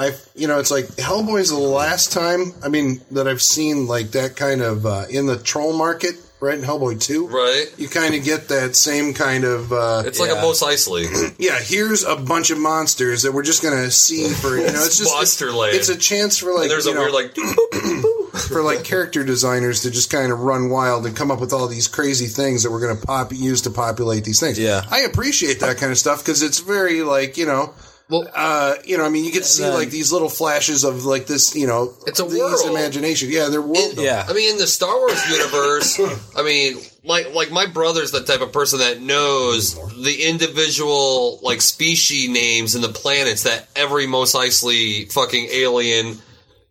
I, you know, it's like Hellboy's the last time. I mean, that I've seen like that kind of uh, in the troll market. right? In Hellboy two,
right?
You kind of get that same kind of. Uh,
It's like a Mos Eisley.
yeah, here's a bunch of monsters that we're just gonna see for you know. It's just
Monster
it's,
land.
it's a chance for like
And there's
you
a
know,
weird like
for like character designers to just kind of run wild and come up with all these crazy things that we're going to pop use to populate these things. Yeah, I appreciate that kind of stuff because it's very like you know. Well, uh, you know, I mean, you get to see
then-
like these little flashes of like this, you know,
It's a
these
world.
imagination. Yeah, they're world.
I mean, in the Star Wars universe, I mean, like like my brother's the type of person that knows the individual like species names and the planets that every Mos Eisley fucking alien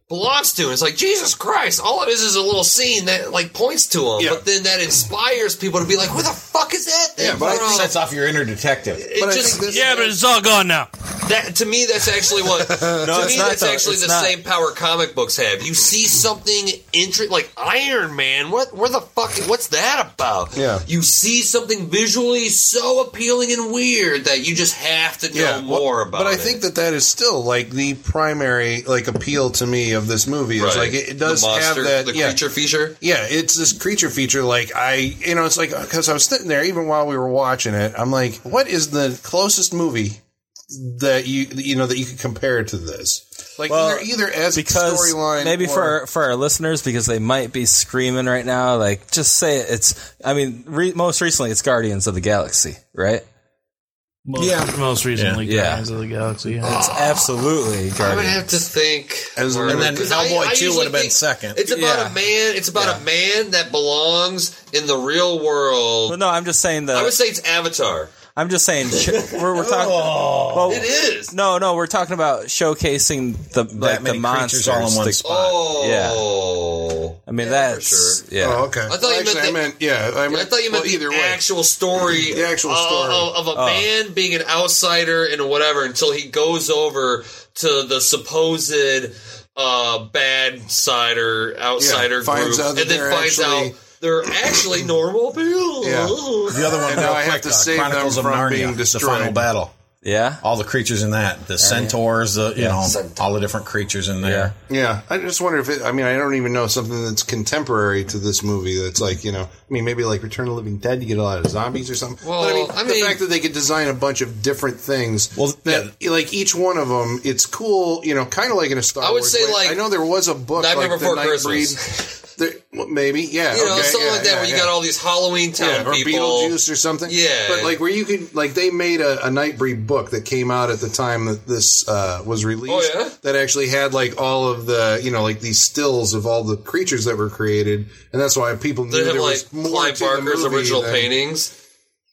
belongs to. And it's like Jesus Christ, all it is is a little scene that like points to them, but then that inspires people to be like, "Where the fuck is that?" Thing
Yeah, but I
from?"
sets off your inner detective.
It just,
yeah, but it's all gone now.
That to me, that's actually what. to
it's
me,
not,
that's
though.
actually
It's
the
not.
same power comic books have. You see something interesting, like Iron Man. What? Where the fuck? What's that about?
Yeah.
You see something visually so appealing and weird that you just have to know
well,
more about.
But I
it.
think that that is still like the primary like appeal to me of this movie. Is
Right.
like it, it does
monster-
have that
the
yeah.
creature feature.
Yeah, it's this creature feature. Like I, you know, it's like because I was sitting there even while we were watching it. I'm like, what is the closest movie that you you know that you could compare to this? Like
Well,
either either as
because
storyline,
maybe
or-
for our, for our listeners because they might be screaming right now like just say it. it's i mean re- most recently it's guardians of the galaxy right
Most, yeah, most recently,
Yeah.
Guardians of the Galaxy. Yeah.
it's absolutely Guardians.
I would have to think.
As
and then
'cause I-
Hellboy 2 would have been second.
It's about
Yeah.
a man. It's about a man that belongs in the real world.
well, no i'm just saying that
I would say it's Avatar.
I'm just saying sh- we're, we're talking well,
It is.
no no we're talking about showcasing the like
many
the monsters
all in one
the-
spot.
Oh.
i mean
Yeah,
that's
for
yeah
Oh, okay.
I thought you
Actually,
meant
I
the-
meant yeah. I, meant,
I thought you meant
well,
the
either way.
actual story,
The actual story.
of, of a
Oh.
man being an outsider and whatever until he goes over to the supposed uh, bad sider outsider
Yeah, finds
group,
out that
and then
they're
finds
actually-
out they're actually normal people.
Yeah.
The other one,
And now I have
quick,
to
uh,
save
Chronicles of
from
Narnia,
being
the
destroyed.
final battle.
yeah
All the creatures in that, the centaurs, the you know, all the different creatures in there.
Yeah, I just wonder if it. I mean, I don't even know something that's contemporary to this movie. That's like you know, I mean, maybe like Return of the Living Dead. You get a lot of zombies or something.
Well,
but I mean,
I
the
mean-
fact that they could design a bunch of different things.
Well,
that like each one of them, it's cool. You know, kind of like in a Star
I would
Wars
say,
way.
like,
I know there was a book
Nightmare
like
Before
the
Christmas.
Nightbreed. There, well, maybe, yeah,
You know,
okay,
something
yeah,
like that
yeah,
where you
yeah.
got all these Halloween Town
Yeah, or
people.
Beetlejuice or something.
Yeah.
but like where you could like they made a, a Nightbreed book that came out at the time that this uh, was released.
Oh, yeah?
that actually had like all of the you know like these stills of all the creatures that were created, and that's why people knew there
like
was more
Clive
to the
Barker's
movie
original
than-
paintings.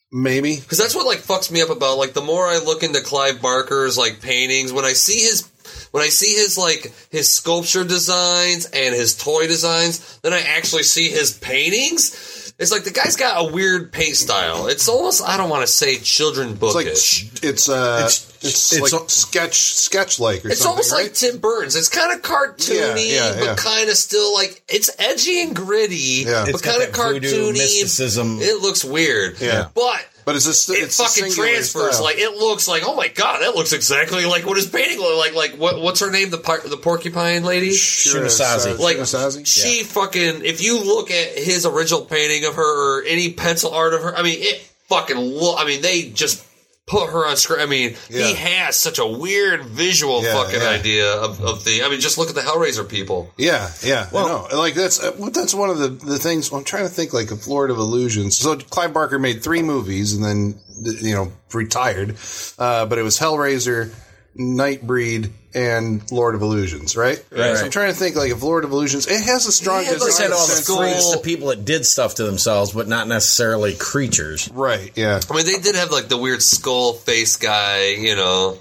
Maybe
Because that's what like fucks me up about like the more I look into Clive Barker's like paintings, when I see his when I see his like his sculpture designs and his toy designs, then I actually see his paintings. It's like the guy's got a weird paint style. It's almost I don't want to say children
it's like
bookish.
it's uh
It's-
it's,
it's
like
a-
sketch sketch like or
It's
something.
almost
right?
like Tim Burton. It's kind of cartoony,
Yeah, yeah, yeah.
but kind of still like it's edgy and gritty,
Yeah.
but kind of cartoony.
mysticism.
It looks weird,
Yeah.
but
but it's a st-
it
it's
fucking
singular
transfers.
style.
Like it looks like, oh my god, that looks exactly like what his painting looked like. Like what? What's her name? The par- the porcupine lady.
Shuna Sassi.
Like
Shuna Sassi?
she fucking. If you look at his original painting of her or any pencil art of her, I mean, it fucking look. I mean, they just put her on screen. I mean,
Yeah.
he has such a weird visual
Yeah,
fucking
yeah.
idea of, of the. I mean, just look at the Hellraiser people.
Yeah, yeah. Well, like that's uh, that's one of the the things. I'm trying to think like a Lord of Illusions. So Clive Barker made three movies and then you know retired, uh, but it was Hellraiser, Nightbreed, and Lord of Illusions, right?
Right.
So I'm trying to think like if Lord of Illusions, it has the strongest.
Yeah,
They said all the
sense-
freaks, the people that did stuff to themselves, but not necessarily creatures.
Right. Yeah.
I mean, they did have like the weird skull face guy, you know.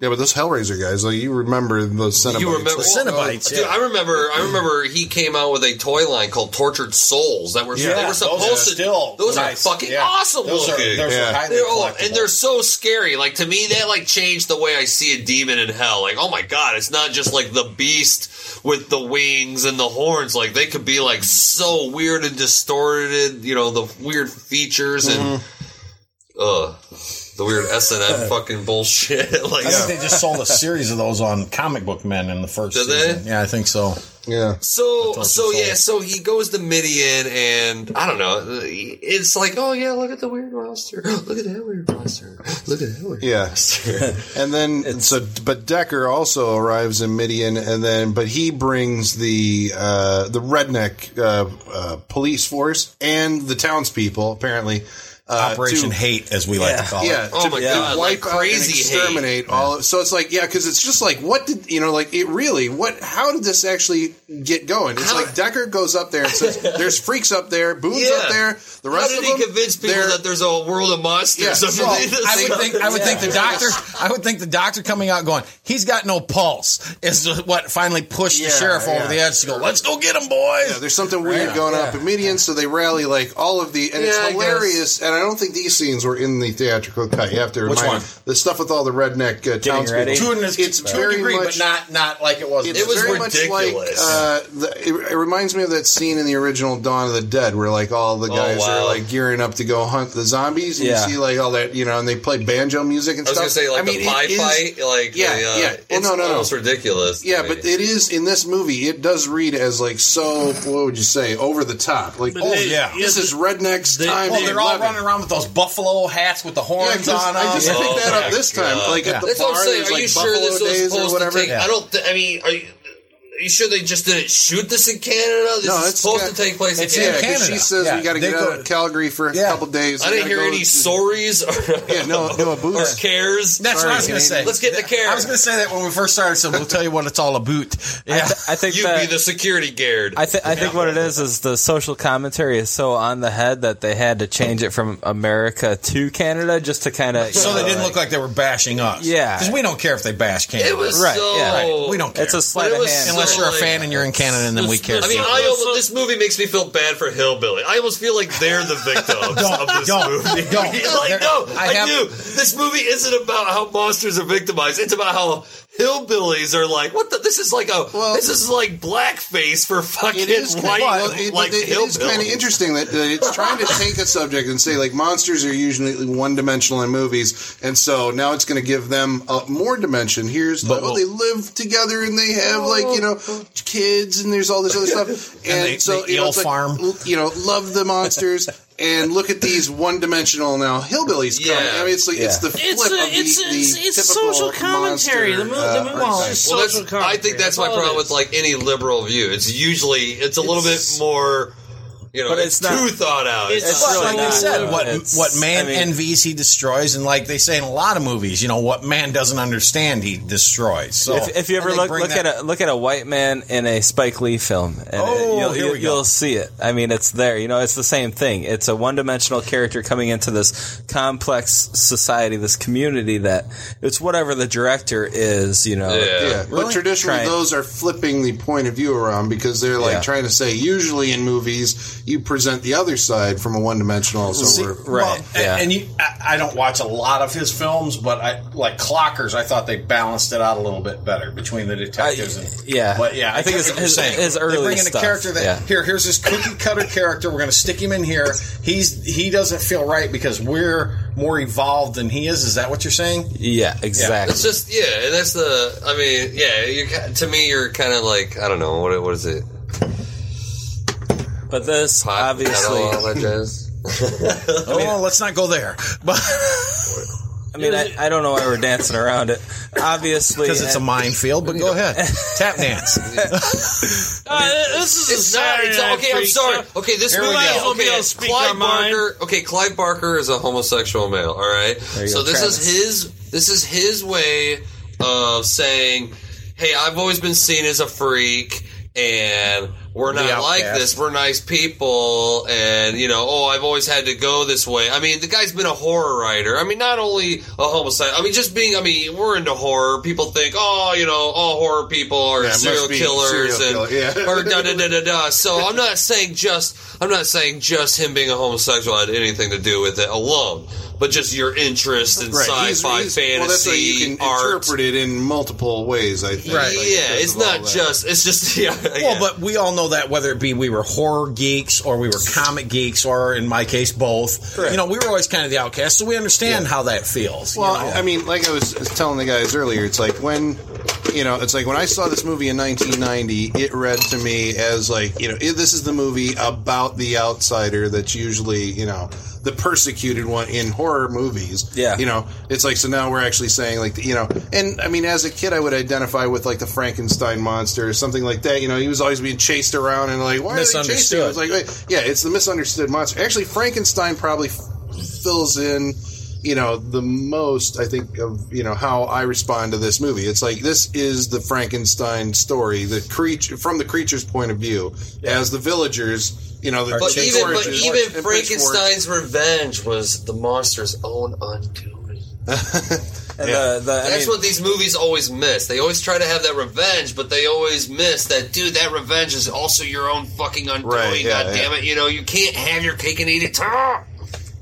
Yeah, but those Hellraiser guys, like you remember those Cenobites.
You remember
The Cenobites,
dude?
yeah.
I remember. I remember he came out with a toy line called Tortured Souls that were they were supposed
are
to.
still
those
nice.
are fucking
Yeah.
awesome
Those are-
looking.
those are
Yeah.
highly
They're,
collectible.
and they're so scary. Like to me, that like changed the way I see a demon in hell. Like, oh my god, it's not just like the beast with the wings and the horns. Like they could be like so weird and distorted. You know, the weird features and.
Mm-hmm.
Ugh. The weird S and M fucking bullshit. like,
I think they just sold a series of those on Comic Book Men in the first
Did
season.
they?
Yeah, I think so.
Yeah.
So so
what you
yeah, so he goes to Midian, and I don't know. It's like, oh yeah, look at the weird monster. Look at that weird monster. Look at that weird
Yeah.
monster.
and then so but Decker also arrives in Midian and then but he brings the uh the redneck uh, uh police force and the townspeople apparently uh,
Operation
to-
Hate, as we like to call
yeah,
it.
Oh
to,
my
to
God,
wipe
like
out
crazy
and
hate.
exterminate all. Of, so it's like, yeah, because it's just like, what did you know? Like, it really, what? How did this actually get going? It's
How-
like Decker goes up there and says, "There's freaks up there, Boone's
Yeah.
up there, the
How
rest
did
of
he
them."
convince people that there's a world of monsters?
Yeah,
I
so
I would think I would think the doctor I would think the doctor coming out going he's got no pulse is what finally pushed
Yeah,
the sheriff
yeah.
over the edge to go let's go get him boys
Yeah, there's something weird going on up in Midian, so they rally like all of the, and
Yeah,
it's hilarious. And I don't think these scenes were in the theatrical cut. You have to
Which one?
the stuff with all the redneck uh, townspeople. It's
a
very
degree
much-
but not not like it was
It's
It was
very much
ridiculous.
like uh, the, it, it reminds me of that scene in the original Dawn of the Dead, where like all the
Oh,
guys
wow.
are like gearing up to go hunt the zombies, and
Yeah.
you see like all that, you know, and they play banjo music and
I was
stuff.
gonna say like
I mean,
the pie
it is-
fight, like
Yeah,
the, uh,
yeah. Well,
it's
no, no, no.
almost ridiculous.
Yeah, but it is in this movie. It does read as like so. What would you say? Over the top. Like,
Oh, yeah.
this is rednecks time.
well they're all running around with those buffalo hats with the horns
Yeah,
horns
'cause
on
I just
Oh,
picked that up this time. Like at the bar,
what I'm saying.
there's
Are
like
you sure
Buffalo
this was
Days or
supposed
whatever.
to take? I don't. I mean, are you, are you sure they just didn't shoot this in Canada? This
No,
is
it's
supposed
got-
to take place in Canada.
Yeah, because she says
Yeah,
we got to get
go-
out of Calgary for a
Yeah.
couple days.
I didn't hear any
to-
stories or,
Yeah, no, no
or
boots.
cares.
That's what I was going to say.
Let's get the care.
I was going to say that when we first started, so we'll tell you what it's all about.
I, th- I think
you
that,
be the security guard.
I, th- I think what it is is the social commentary is so on the head that they had to change it from America to Canada just to kind of
So they didn't look like they were bashing us.
Yeah.
Because we don't care if they bash Canada.
it was
Right,
so.
yeah.
Right. We don't care.
It's a sleight
But it
of hand.
So-
Unless you're a fan and you're in Canada, and then we care.
I mean, I almost, this movie makes me feel bad for Hillbilly. I almost feel like they're the victims of this
don't,
movie.
don't.
like,
There-
no,
I
I,
have-
do. This movie isn't about how monsters are victimized. It's about how hillbillies are like, what the? This is like a,
Well-
this is like blackface for fucking
It is
white,
of, it,
like
it is kind of interesting that, that it's trying to take a subject and say like monsters are usually one dimensional in movies, and so now it's going to give them uh, more dimension. Here's
But
oh,
well-
they live together and they have like you know kids and there's all this other stuff, and,
they-
so
they
you know, like,
farm.
you know, love the monsters. And look at these one-dimensional now hillbillies.
Yeah.
coming. I mean, it's like it's the flip
It's a,
of the,
it's
the
it's, it's
typical
social commentary.
monster,
the, mo-
uh,
the movie
archetype.
is
Well,
social commentary.
I think that's my problem with like any liberal view. It's usually it's a little bit more, you know,
But
it's,
it's not-
too thought out.
it's
It's
It's
not-
But
really
like I
not.
said, what
It's-
what man
I mean-
envies, he destroys, and like they say in a lot of movies, you know, what man doesn't understand, he destroys. So
if, if you ever look look
that-
at a look at a white man in a Spike Lee film, and
Oh,
it, you'll,
here we
you'll,
go.
you'll see it. I mean, it's there. You know, it's the same thing. It's a one dimensional character coming into this complex society, this community that it's whatever the director is. You know,
Yeah.
Yeah, but traditionally
Trying-
those are flipping the point of view around because they're like
Yeah.
trying to say usually in movies you present the other side from a one dimensional. So
Right,
well, and-
yeah.
And, you, I, I don't watch a lot of his films, but I like Clockers. I thought they balanced it out a little bit better between the detectives.
I-
and,
yeah.
but yeah,
I think
get
his-
what you're
his-
saying.
his
they
early
bring in a character that
yeah.
here, here's this cookie cutter character. We're going to stick him in here. He's he doesn't feel right because we're more evolved than he is. Is that what you're saying?
yeah, exactly.
It's just yeah, that's the. I mean, yeah. You to me, you're kind of like I don't know what what is it?
But this
Pot,
obviously,
all that
oh, let's not go there. But
I mean, I, I don't know why we're dancing around it. Obviously,
because it's a minefield. But go ahead, tap dance.
Uh, this is
It's
a
not. It's okay. I'm sorry.
show.
Okay, this
Here we
movie.
go.
Might as well be
Okay,
able to speak our
Clyde
mind.
Barker. Okay, Clyde Barker is a homosexual male. All right. So
go,
this
Travis.
is his. This is his way of saying, "Hey, I've always been seen as a freak." And we're not like this. We're nice people, and you know, oh, I've always had to go this way. I mean, the guy's been a horror writer. I mean, not only a homosexual. I mean, just being. I mean, we're into horror. People think, oh, you know, all horror people are
Yeah,
serial killers
serial
and
killer, yeah.
or da da da da da. So I'm not saying just I'm not saying just him being a homosexual had anything to do with it alone. But just your interest in
Right,
sci-fi,
he's-
fantasy,
Well, that's you can
art.
interpret it in multiple ways. I think.
Right.
Like,
yeah, it's not just. It's just yeah.
Well,
yeah.
but we all know that whether it be we were horror geeks or we were comic geeks or in my case both.
Correct.
You know, we were always kind of the outcast, so we understand how that feels. you
Well,
know?
I mean, like I was telling the guys earlier, it's like when, you know, it's like when I saw this movie in 1990, it read to me as like, you know, this is the movie about the outsider that's usually, you know, the persecuted one in horror movies.
Yeah.
You know, it's like, so now we're actually saying, like, you know, and I mean, as a kid, I would identify with like the Frankenstein monster or something like that. You know, he was always being chased around and like, why are they chasing him? It's like, yeah, it's the misunderstood monster. Actually, Frankenstein probably f- fills in you know the most i think of you know how i respond to this movie it's like this is the frankenstein story the creature from the creature's point of view as the villagers you know the
But even, but even
and
Frankenstein's revenge was the monster's own undoing.
And the, uh, the, I
That's
mean,
what these movies always miss. They always try to have that revenge, but they always miss that, dude, that revenge is also your own fucking undoing.
Right, yeah,
God damn it. You know, you can't have your cake and eat it too.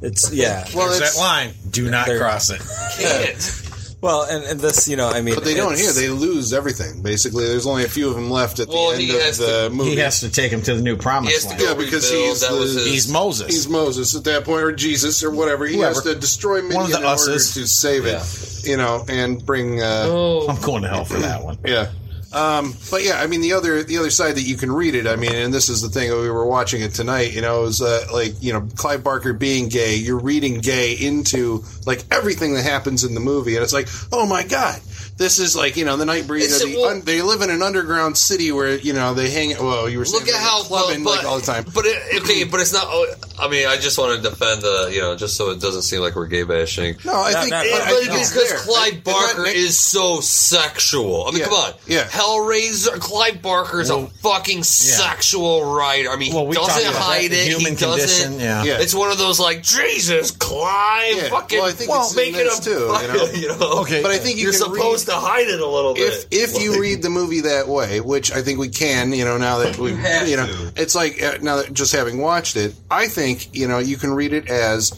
It's yeah.
well,
it's-
that line. Do not
They're-
cross it.
Can't.
Well, and, and this, you know, I mean,
but they don't
it's-
here they lose everything basically there's only a few of them left at
Well,
the end
he
of
has
the
to-
movie
He has to take him to the new
He
promised
has to
land.
go
yeah, because
rebuild.
he's
that was
the-
his,
He's Moses.
He's Moses at that point, or Jesus, or whatever. He has
Whoever.
to destroy Midian
One of the
in order
us's.
to save it, you know, and bring. Uh,
Oh.
I'm going to hell for that one.
Yeah. Um, but yeah, I mean the other the other side that you can read it. I mean, and this is the thing we were watching it tonight. You know, is uh, like you know Clive Barker being gay. You're reading gay into like everything that happens in the movie, and it's like, oh my god, this is like you know the Nightbreed.
It's-
uh, the
well-
un, they live in an underground city where you know they hang. Well, you were saying
Look at how
clubbing
well,
like all the time.
But it, okay, but it's not. oh, I mean, I just want to defend the, you know, just so it doesn't seem like we're gay bashing.
No, I
Not-
think
not-
It-
I
but
think
it's
it's
because
there.
Clyde
not-
Barker is so sexual. I mean,
Yeah,
come on.
yeah.
Hellraiser, Clyde Barker is a fucking sexual writer. I mean,
Well,
he
we
doesn't
about that,
hide
the
it.
human
he doesn't.
condition, yeah.
Yeah.
It's one of those like, Jesus, Clive,
Yeah.
fucking,
Well, I think
well,
it's in
making
this
him,
too, you know?
you know?
Okay.
But I think you
You're
can
supposed
read,
to hide it a little bit.
if if you read the movie that way, which I think we can, you know, now that we,
have
you know,
to.
it's like uh, now that just having watched it, I think you know you can read it as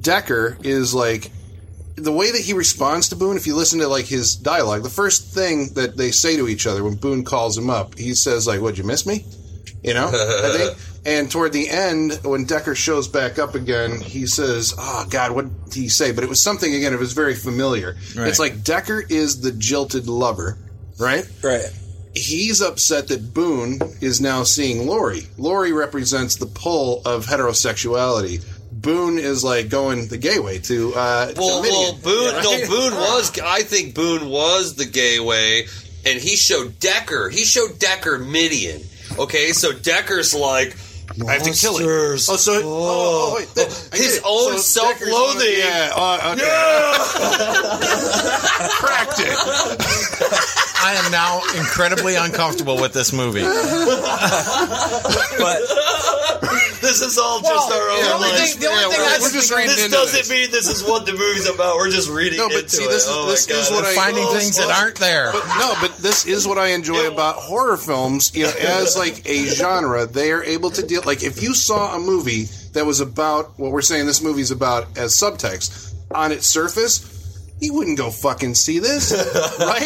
Decker is like the way that he responds to Boone. If you listen to like his dialogue, the first thing that they say to each other when Boone calls him up, he says like, "Would you miss me?" You know, I think. And toward the end, when Decker shows back up again, he says, "Oh God, what did he say?" But it was something again. It was very familiar.
Right.
It's like Decker is the jilted lover, right?
right.
He's upset that Boone is now seeing Lori. Lori represents the pull of heterosexuality. Boone is like going the gay way to uh, to
Well, well,
Midian.
Boone.
Right?
No, Boone was. I think Boone was the gay way, and he showed Decker. He showed Decker Midian. Okay, so Decker's like. I have to kill it.
Oh, so oh, oh, wait, that-
His own
So
self-loathing.
Yeah, uh, okay. cracked it.
I am now incredibly uncomfortable with this movie.
But
This is all just our own.
the only
like-
thing- the only
Yeah,
thing
we're-
I
we're just reading
this
into
doesn't
this.
mean this is what the movie's about. We're just reading
No, but
into
see,
it.
this is-
oh my
this
God,
is what
that's
I-
Finding
so
things that
funny.
aren't there.
But no, but this is what I enjoy about horror films. You know, as like a genre, they are able to deal. Like, if you saw a movie that was about what we're saying this movie's about as subtext on its surface. You wouldn't go fucking see this, right?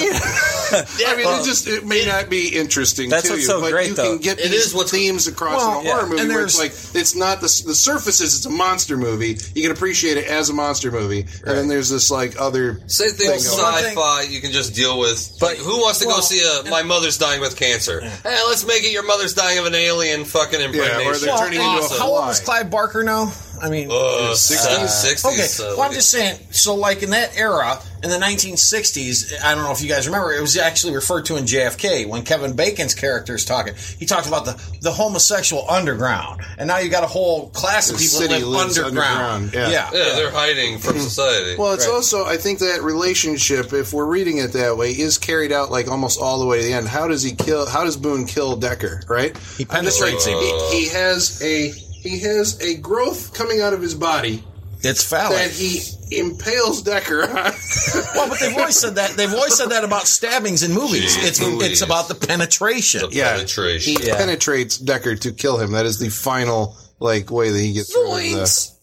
I mean, it just it may not be interesting
That's
to
what's
you,
so
but
great,
you
though.
can get
It
these
is what's-
themes across
Well,
in a horror
yeah,
movie
and
where it's
there's-
like it's not the the surface is it's a monster movie. You can appreciate it as a monster movie, and then there's this like other
Same thing with
Thing
sci-fi. You can just deal with. But who wants to go see a "My mother's dying with cancer"? Hey, let's make it your mother's dying of an alien fucking impregnation.
or they're turning into a
Awesome.
How old was Clive Barker now? I mean,
Uh,
60s?
60s.
Okay,
uh,
well, I'm just saying. So, like in that era, in the 1960s, I don't know if you guys remember, it was actually referred to in JFK when Kevin Bacon's character is talking. He talked about the the homosexual underground, and now you got a whole class of
The
people
city
that live
lives
underground.
underground, yeah.
yeah, they're hiding from society.
Well, it's also I think that relationship, if we're reading it that way, is carried out like almost all the way to the end. How does he kill? How does Boone kill Decker? Right?
He penetrates him.
He, he has a he has a growth coming out of his body
It's phallic.
that he impales Decker on.
well, but they've always said that. They've always said that about stabbings in movies.
Jeez
it's
Louise.
it's about the penetration.
The
yeah,
penetration.
he penetrates Decker to kill him. That is the final like way that he gets through the.
Zoinks.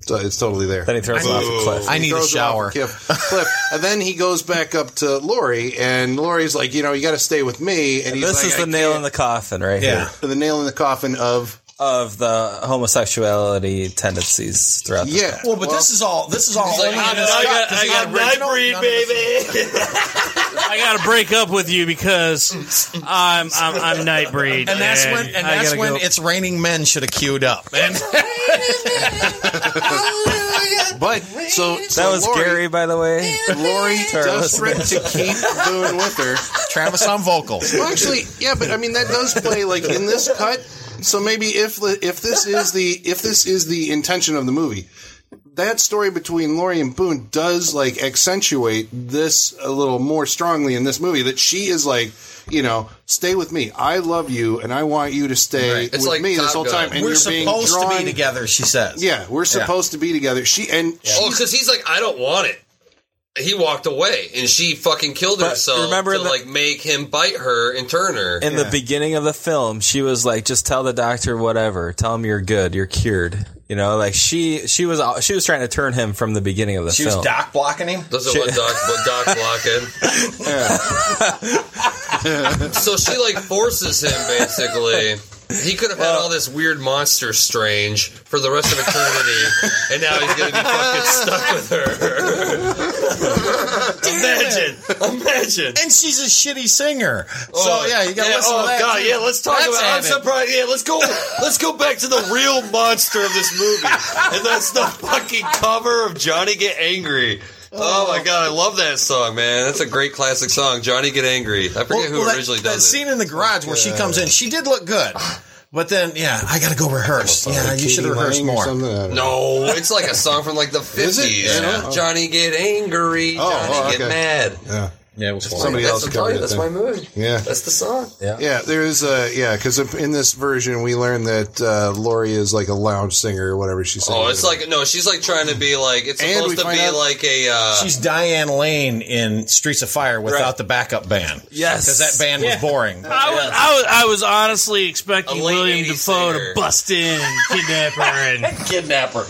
So it's totally there.
Then he throws it off a cliff.
I need a
throws it off
shower.
cliff, cliff. and then he goes back up to Lori, and Lori's like, you know, you got to stay with me. And, he's
this
like,
is
"I
the nail
can't."
in the coffin, right
Yeah.
here,
the nail in the coffin of
of the homosexuality tendencies throughout. The
yeah.
Well, but this is all. This is all.
Like,
only
I'm
in this
not-
cut,
I
'cause
got-
he
I
got
got
original,
Nightbreed,
none of this-
baby.
I gotta break up with you because I'm I'm, I'm Nightbreed,
And that's when. And
I
that's when
go-
it's raining men should have queued up. And
But so, so
That was
Lori,
Gary, by the way.
Lori,
To our
desperate to keep Boone with her.
Travis on vocals.
Well, actually, yeah, but I mean that does play like in this cut. So maybe if if this is the if this is the intention of the movie, that story between Lori and Boone does like accentuate this a little more strongly in this movie. That she is like, you know, stay with me. I love you, and I want you to stay
Right.
With
like
me this whole
Gun.
time. And
We're
you're being
supposed to be together. She says.
Yeah, we're supposed to be together. She and
Oh, because he's like, I don't want it. He walked away, and she fucking killed
But
herself
remember
to
the-
like make him bite her and turn her.
In the beginning of the film, she was like, "Just tell the doctor whatever. Tell him you're good. You're cured." You know, like she she was she was trying to turn him from the beginning of the
She
film.
was doc blocking him.
Those are what Doc, what Doc blocking. so she like forces him basically. He could have had all this weird monster strange for the rest of eternity, and now he's gonna be fucking stuck with her. Imagine, imagine.
And she's a shitty singer. So
Oh,
yeah, you got to
yeah,
listen
oh
to that.
Oh god,
too.
yeah. Let's talk
That's
about. I'm surprised. Yeah, let's go. Let's go back to the real monster of this movie, and that's the fucking cover of Johnny Get Angry. Oh my god, I love that song, man. That's a great classic song. Johnny Get Angry. I forget who
that,
originally
that
does it.
scene in the garage where she comes in, she did look good. But then, yeah, I got to go rehearse. Yeah, you should have rehearsed
Lang or
more.
something? I don't know.
No, it's like a song from like the fifties.
Yeah.
Johnny get angry,
Oh,
Johnny
oh,
get
okay.
mad.
Yeah.
Yeah, it was
Somebody
that's,
else
I'm
covered it
that's
then.
my mood.
Yeah.
That's the song.
Yeah.
Yeah, there's uh yeah, because in this version we learn that uh, Lori is like a lounge singer or whatever she said.
Oh, it's like no, she's like trying to be like it's
And
supposed to be
out-
like a. Uh,
She's Diane Lane in Streets of Fire without
Right.
the backup band.
Yes.
Because that band
Yeah.
was boring.
I was, I was I was honestly expecting
Willem
Dafoe
singer.
to bust in, and kidnap her, and
Kidnapper.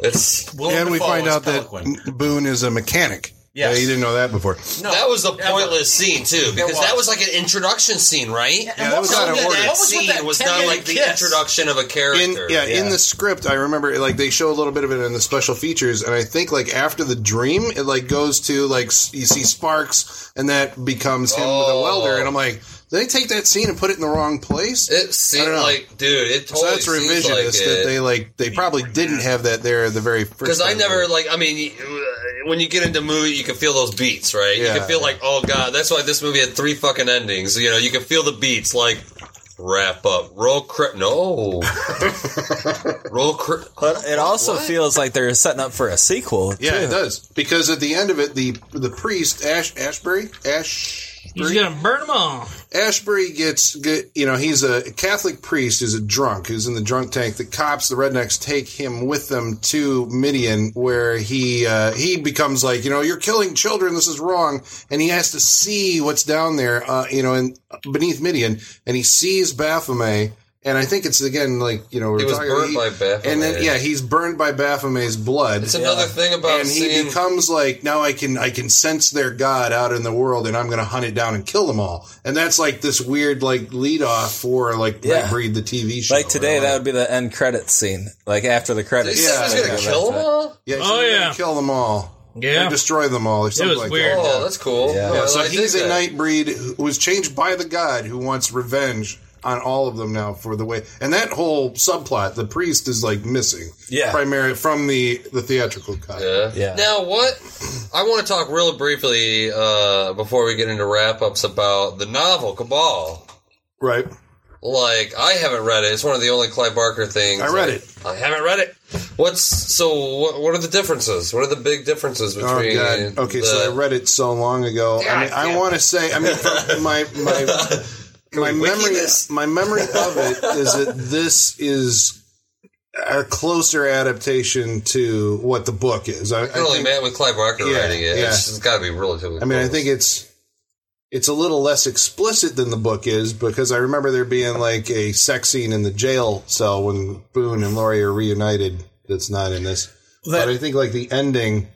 it's
and we find out that Boone is a mechanic.
Yes.
Yeah, you didn't know that before.
No.
that was a
Yeah,
pointless scene too because
was.
that was like an introduction scene, right?
Yeah,
that was
Tell
out
me
of order.
that
What was with
scene
that
was not
minute
like the introduction of a
In
character.
yeah, in the script, I remember like they show a little bit of it in the special features, and I think like after the dream, it like goes to like you see sparks, and that becomes him with a
Oh.
welder, and I'm like, did they take that scene and put it in the wrong place?
It
I
seemed like, dude, it
so
totally
that's
seems
revisionist
like
that
it.
they like they probably didn't have that there at the very first.
Because I
time.
never like. I mean, uh, when you get into movie, you can feel those beats, right? you can feel like, oh god, that's why this movie had three fucking endings. You know, you can feel the beats like wrap up, roll cre- no, roll cre-
But it also
What?
feels like they're setting up for a sequel.
Yeah,
too.
it does because at the end of it, the the priest Ash Ashberry Ash.
He's gonna burn them all.
Ashberry gets, get, you know, he's a Catholic priest who's a drunk, who's in the drunk tank. The cops, the rednecks, take him with them to Midian, where he uh, he becomes like, you know, you're killing children. This is wrong, and he has to see what's down there, uh, you know, in beneath Midian, and he sees Baphomet. And I think it's again like you know we're
He was
talking-
burned by Baphomet.
and then yeah he's burned by Baphomet's blood.
It's another thing about
and he becomes like now I can I can sense their god out in the world and I'm going to hunt it down and kill them all. And that's like this weird like lead off for like
Yeah.
Nightbreed the TV show.
Like today,
or
that would be the end credits scene. Like after the
Did
credits.
he say he was
Yeah,
gonna kill them all?
yeah,
Oh,
so they're gonna
yeah.
kill them all.
Yeah.
Or oh, destroy them all or something
was
like
weird.
that.
Oh, that's cool.
Yeah.
Oh,
Yeah, so he's a
that.
Nightbreed who was changed by the god who wants revenge on all of them now for the way and that whole subplot the priest is like missing
Yeah.
primarily from the the theatrical cut
Yeah.
Yeah.
Now, what I want to talk real briefly uh, before we get into wrap ups about the novel Cabal.
right
Like, I haven't read it. It's one of the only Clive Barker things.
I read it.
I haven't read it. What's so? What, what are the differences? What are the big differences
Oh
between?
God! Okay,
the-
so I read it so long ago. I mean, I want to say, I mean, my my my memory,
this?
my memory of it is that this is a closer adaptation to what the book is. I, I
I can only
think-
man with Clive Barker
Yeah,
writing it.
yeah.
It's, it's got to be relatively.
I mean, I think it's it's a little less explicit than the book is because I remember there being like a sex scene in the jail cell when Boone and Lori are reunited. that's not in this. but I think like the ending.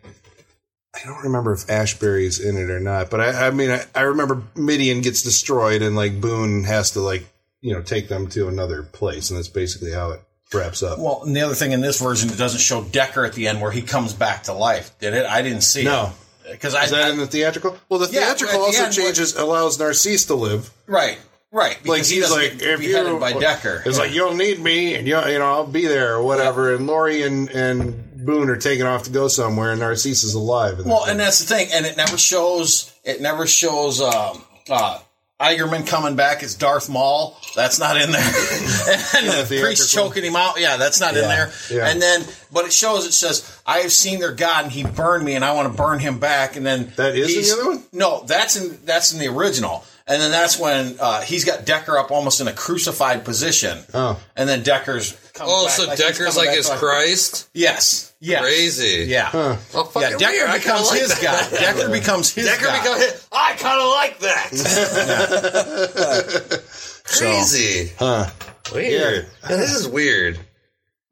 I don't remember if Ashberry's in it or not, but I, I mean, I, I remember Midian gets destroyed and like Boone has to like you know take them to another place, and that's basically how it wraps up.
Well, and the other thing in this version, it doesn't show Decker at the end where he comes back to life. Did it? I didn't see
No.
it. Because I,
Is that in the theatrical? Well, the
Yeah,
theatrical
at the
also
end,
changes, allows Narcisse to live.
right, right.
Like
because he
he's like, if you
by Decker.
it's like you'll need me, and you you know I'll be there or whatever. And Lori and and Boone are taking off to go somewhere, and Narcisse is alive. And
Well, and that's the thing, and it never shows. It never shows. Um, uh, Eigerman coming back as Darth Maul. That's not in there. and
Yeah,
the priest choking him out. Yeah, that's not in there.
yeah.
And then, but it shows. It says, "I have seen their God, and He burned me, and I want to burn him back." And then
That is the other one?
No, that's in that's in the original. And then that's when uh, he's got Decker up almost in a crucified position.
Oh.
And then Decker's. Comes
Oh,
back
so
like
Decker's like his. Christ?
Yes. Yes.
Crazy.
Yeah.
Oh,
Yeah, Decker
weird.
Becomes
like
his
that.
god. Decker becomes his
Decker
god.
becomes his. I kind of like that. Crazy.
huh?
Weird. Yeah, this is weird.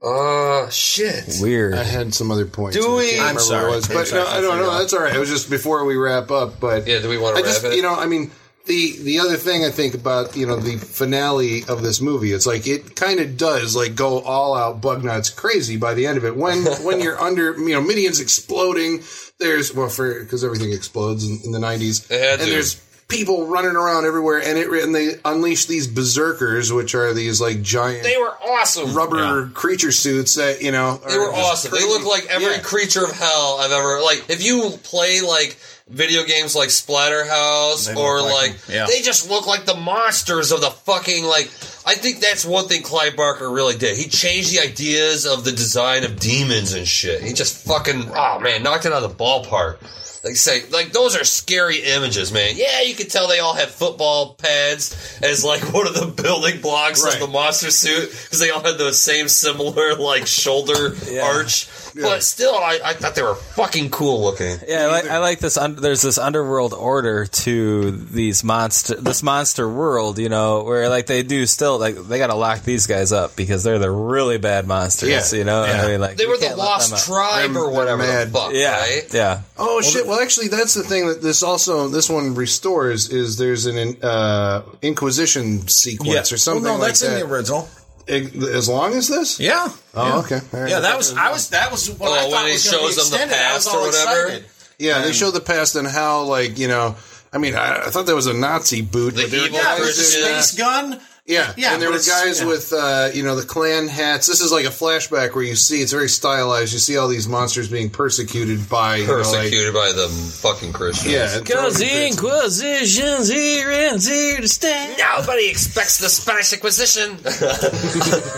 Uh, shit.
Weird.
I had some other points.
Do we? I'm
sorry.
Was, but no, I don't know. That's all right. It was just before we wrap up. But
Yeah, do we want
I
to wrap
just,
it?
you know, I mean, the the other thing I think about, you know, the finale of this movie, it's like it kind of does like go all out bug nuts crazy by the end of it. When when you're under, you know, Midian's exploding. There's well, for because everything explodes in, in the '90s,
It
and
to.
there's people running around everywhere, and it and they unleash these berserkers, which are these like giant
they were awesome.
rubber creature suits that you know
They were
just
awesome. They look like every
Yeah.
creature of hell I've ever like. If you play like video games like Splatterhouse or
like
like,
yeah.
they just look like the monsters of the fucking like. I think that's one thing Clive Barker really did. He changed the ideas of the design of demons and shit. He just fucking oh man, knocked it out of the ballpark. Like say, like those are scary images, man. Yeah, you could tell they all had football pads as like one of the building blocks
Right.
of the monster suit because they all had those same similar like shoulder arch. But still, I, I thought they were fucking cool looking.
Yeah, I like, I like this. Un- there's this underworld order to these monster, this monster world. You know, where like they do still like they got to lock these guys up because they're the really bad monsters.
Yeah.
You know,
Yeah.
I mean, like
They were the
can't let them
lost tribe or whatever the fuck,
Yeah,
right?
yeah.
Oh shit! Well, actually, that's the thing that this also this one restores is there's an uh, Inquisition sequence or something
Well, no,
like
that's
that.
in the original.
As long as this?
Yeah.
Oh,
yeah.
okay. All right.
Yeah, that was I was that was what
Oh,
I thought
he
was gonna be
shows them the
extended. I was
past
all
or whatever?
excited.
Yeah, they show the past and how like you know. I mean, I, I thought that was a Nazi boot,
The
but
evil
Yeah, it was
guys
the
in, uh,
space gun.
Yeah,
Yeah,
and there were guys
yeah.
with uh, you know the clan hats. This is like a flashback where you see it's very stylized. You see all these monsters being persecuted by you know, like,
Persecuted by the fucking Christians.
yeah, and
Cause
throwing
the. Inquisition's here and here to stay.
Nobody expects the Spanish Inquisition.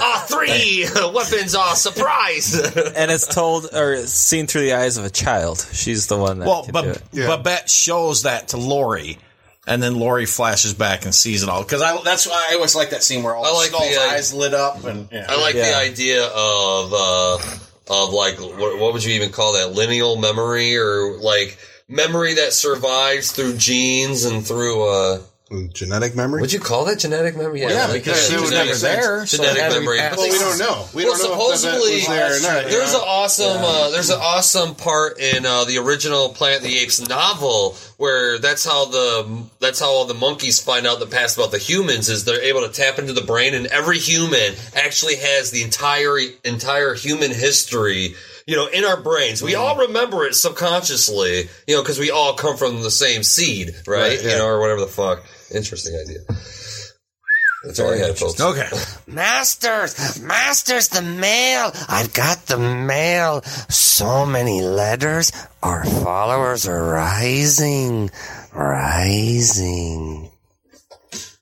All three weapons are surprise.
And it's told or it's seen through the eyes of a child. She's the one that
Well,
can do
but
it.
Yeah.
Babette shows that to Lori, and then Lori flashes back and sees it all. Because I that's why I always like that scene where all
I like
skull's
the, uh,
eyes lit up and yeah.
I like the idea of uh, of like what, what would you even call that lineal memory or like memory that survives through genes and through uh
genetic memory.
would you call that genetic memory?
yeah,
like
because
that.
she was never there. so
Genetic
had
memory.
well, we don't know. We
well,
don't know if the vet
supposedly
was there or not.
there's
yeah.
an awesome uh, there's an awesome part in uh, the original Planet of the Apes novel where that's how the that's how all the monkeys find out the past about the humans is they're able to tap into the brain and every human actually has the entire entire human history you know in our brains we all remember it subconsciously you know because we all come from the same seed right,
Right, yeah.
you know or whatever the fuck interesting idea that's all I had folks
Okay.
Masters, Masters, the mail. I've got the mail. So many letters. Our followers are rising, rising.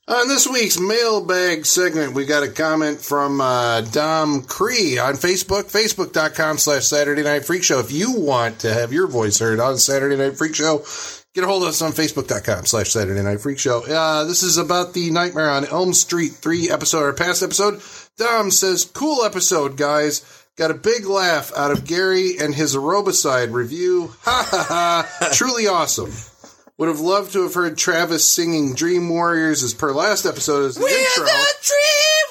On this week's mailbag segment, we got a comment from uh, Dom Cree on Facebook, facebook.com slash Saturday Night Freak Show. If you want to have your voice heard on Saturday Night Freak Show, get a hold of us on facebook.com slash Saturday Night Freak Show. Uh, this is about the Nightmare on Elm Street 3 episode or past episode. Dom says, cool episode, guys. Got a big laugh out of Gary and his aerobicide review. Ha ha ha. Truly awesome. Would have loved to have heard Travis singing Dream Warriors as per last episode as the intro.
The Dream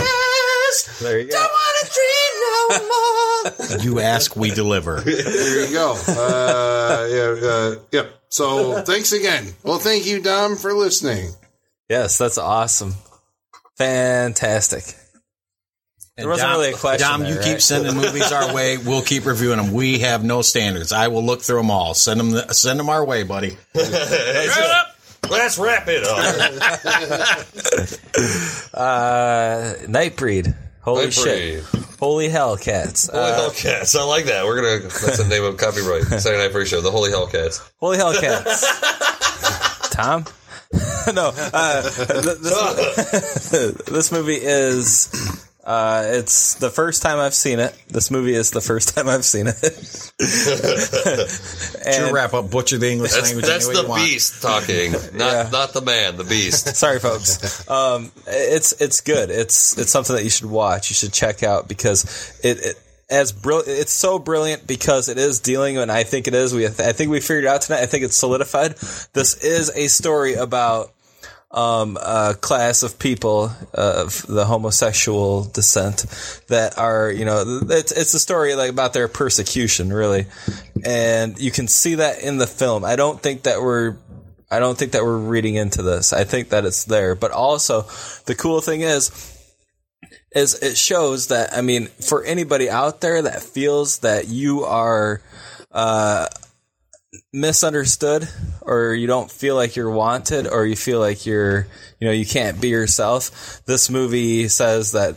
Warriors.
There you go.
Don't wanna wanna dream no more.
You ask, we deliver.
There you go. Uh, yeah, uh, yep. So thanks again. Well, thank you, Dom, for listening.
Yes, that's awesome. Fantastic. There wasn't
Dom,
really a question.
Dom,
there,
you
right?
keep sending movies our way. We'll keep reviewing them. We have no standards. I will look through them all. Send them, send them our way, buddy.
Shut up. Let's wrap it up.
Uh, Nightbreed. Holy shit. Holy Hellcats.
Holy
Uh,
Hellcats. I like that. We're gonna. That's the name of copyright. Saturday Night Freak Show. The Holy Hellcats.
Holy Hellcats. Tom? no. Uh, th- this, this movie is. Uh, it's the first time I've seen it. This movie is the first time I've seen it.
Your wrap up, butcher the English
That's,
language.
that's the
you want.
beast talking, not not the man. The beast.
Sorry, folks. Um, it's it's good. It's it's something that you should watch. You should check out because it. it as brill- it's so brilliant because it is dealing, and I think it is. We, I think we figured it out tonight. I think it's solidified. This is a story about um, a class of people of the homosexual descent that are, you know, it's it's a story like about their persecution, really, and you can see that in the film. I don't think that we're I don't think that we're reading into this. I think that it's there. But also, the cool thing is, is it shows that, I mean, for anybody out there that feels that you are, uh, misunderstood or you don't feel like you're wanted or you feel like you're, you know, you can't be yourself, this movie says that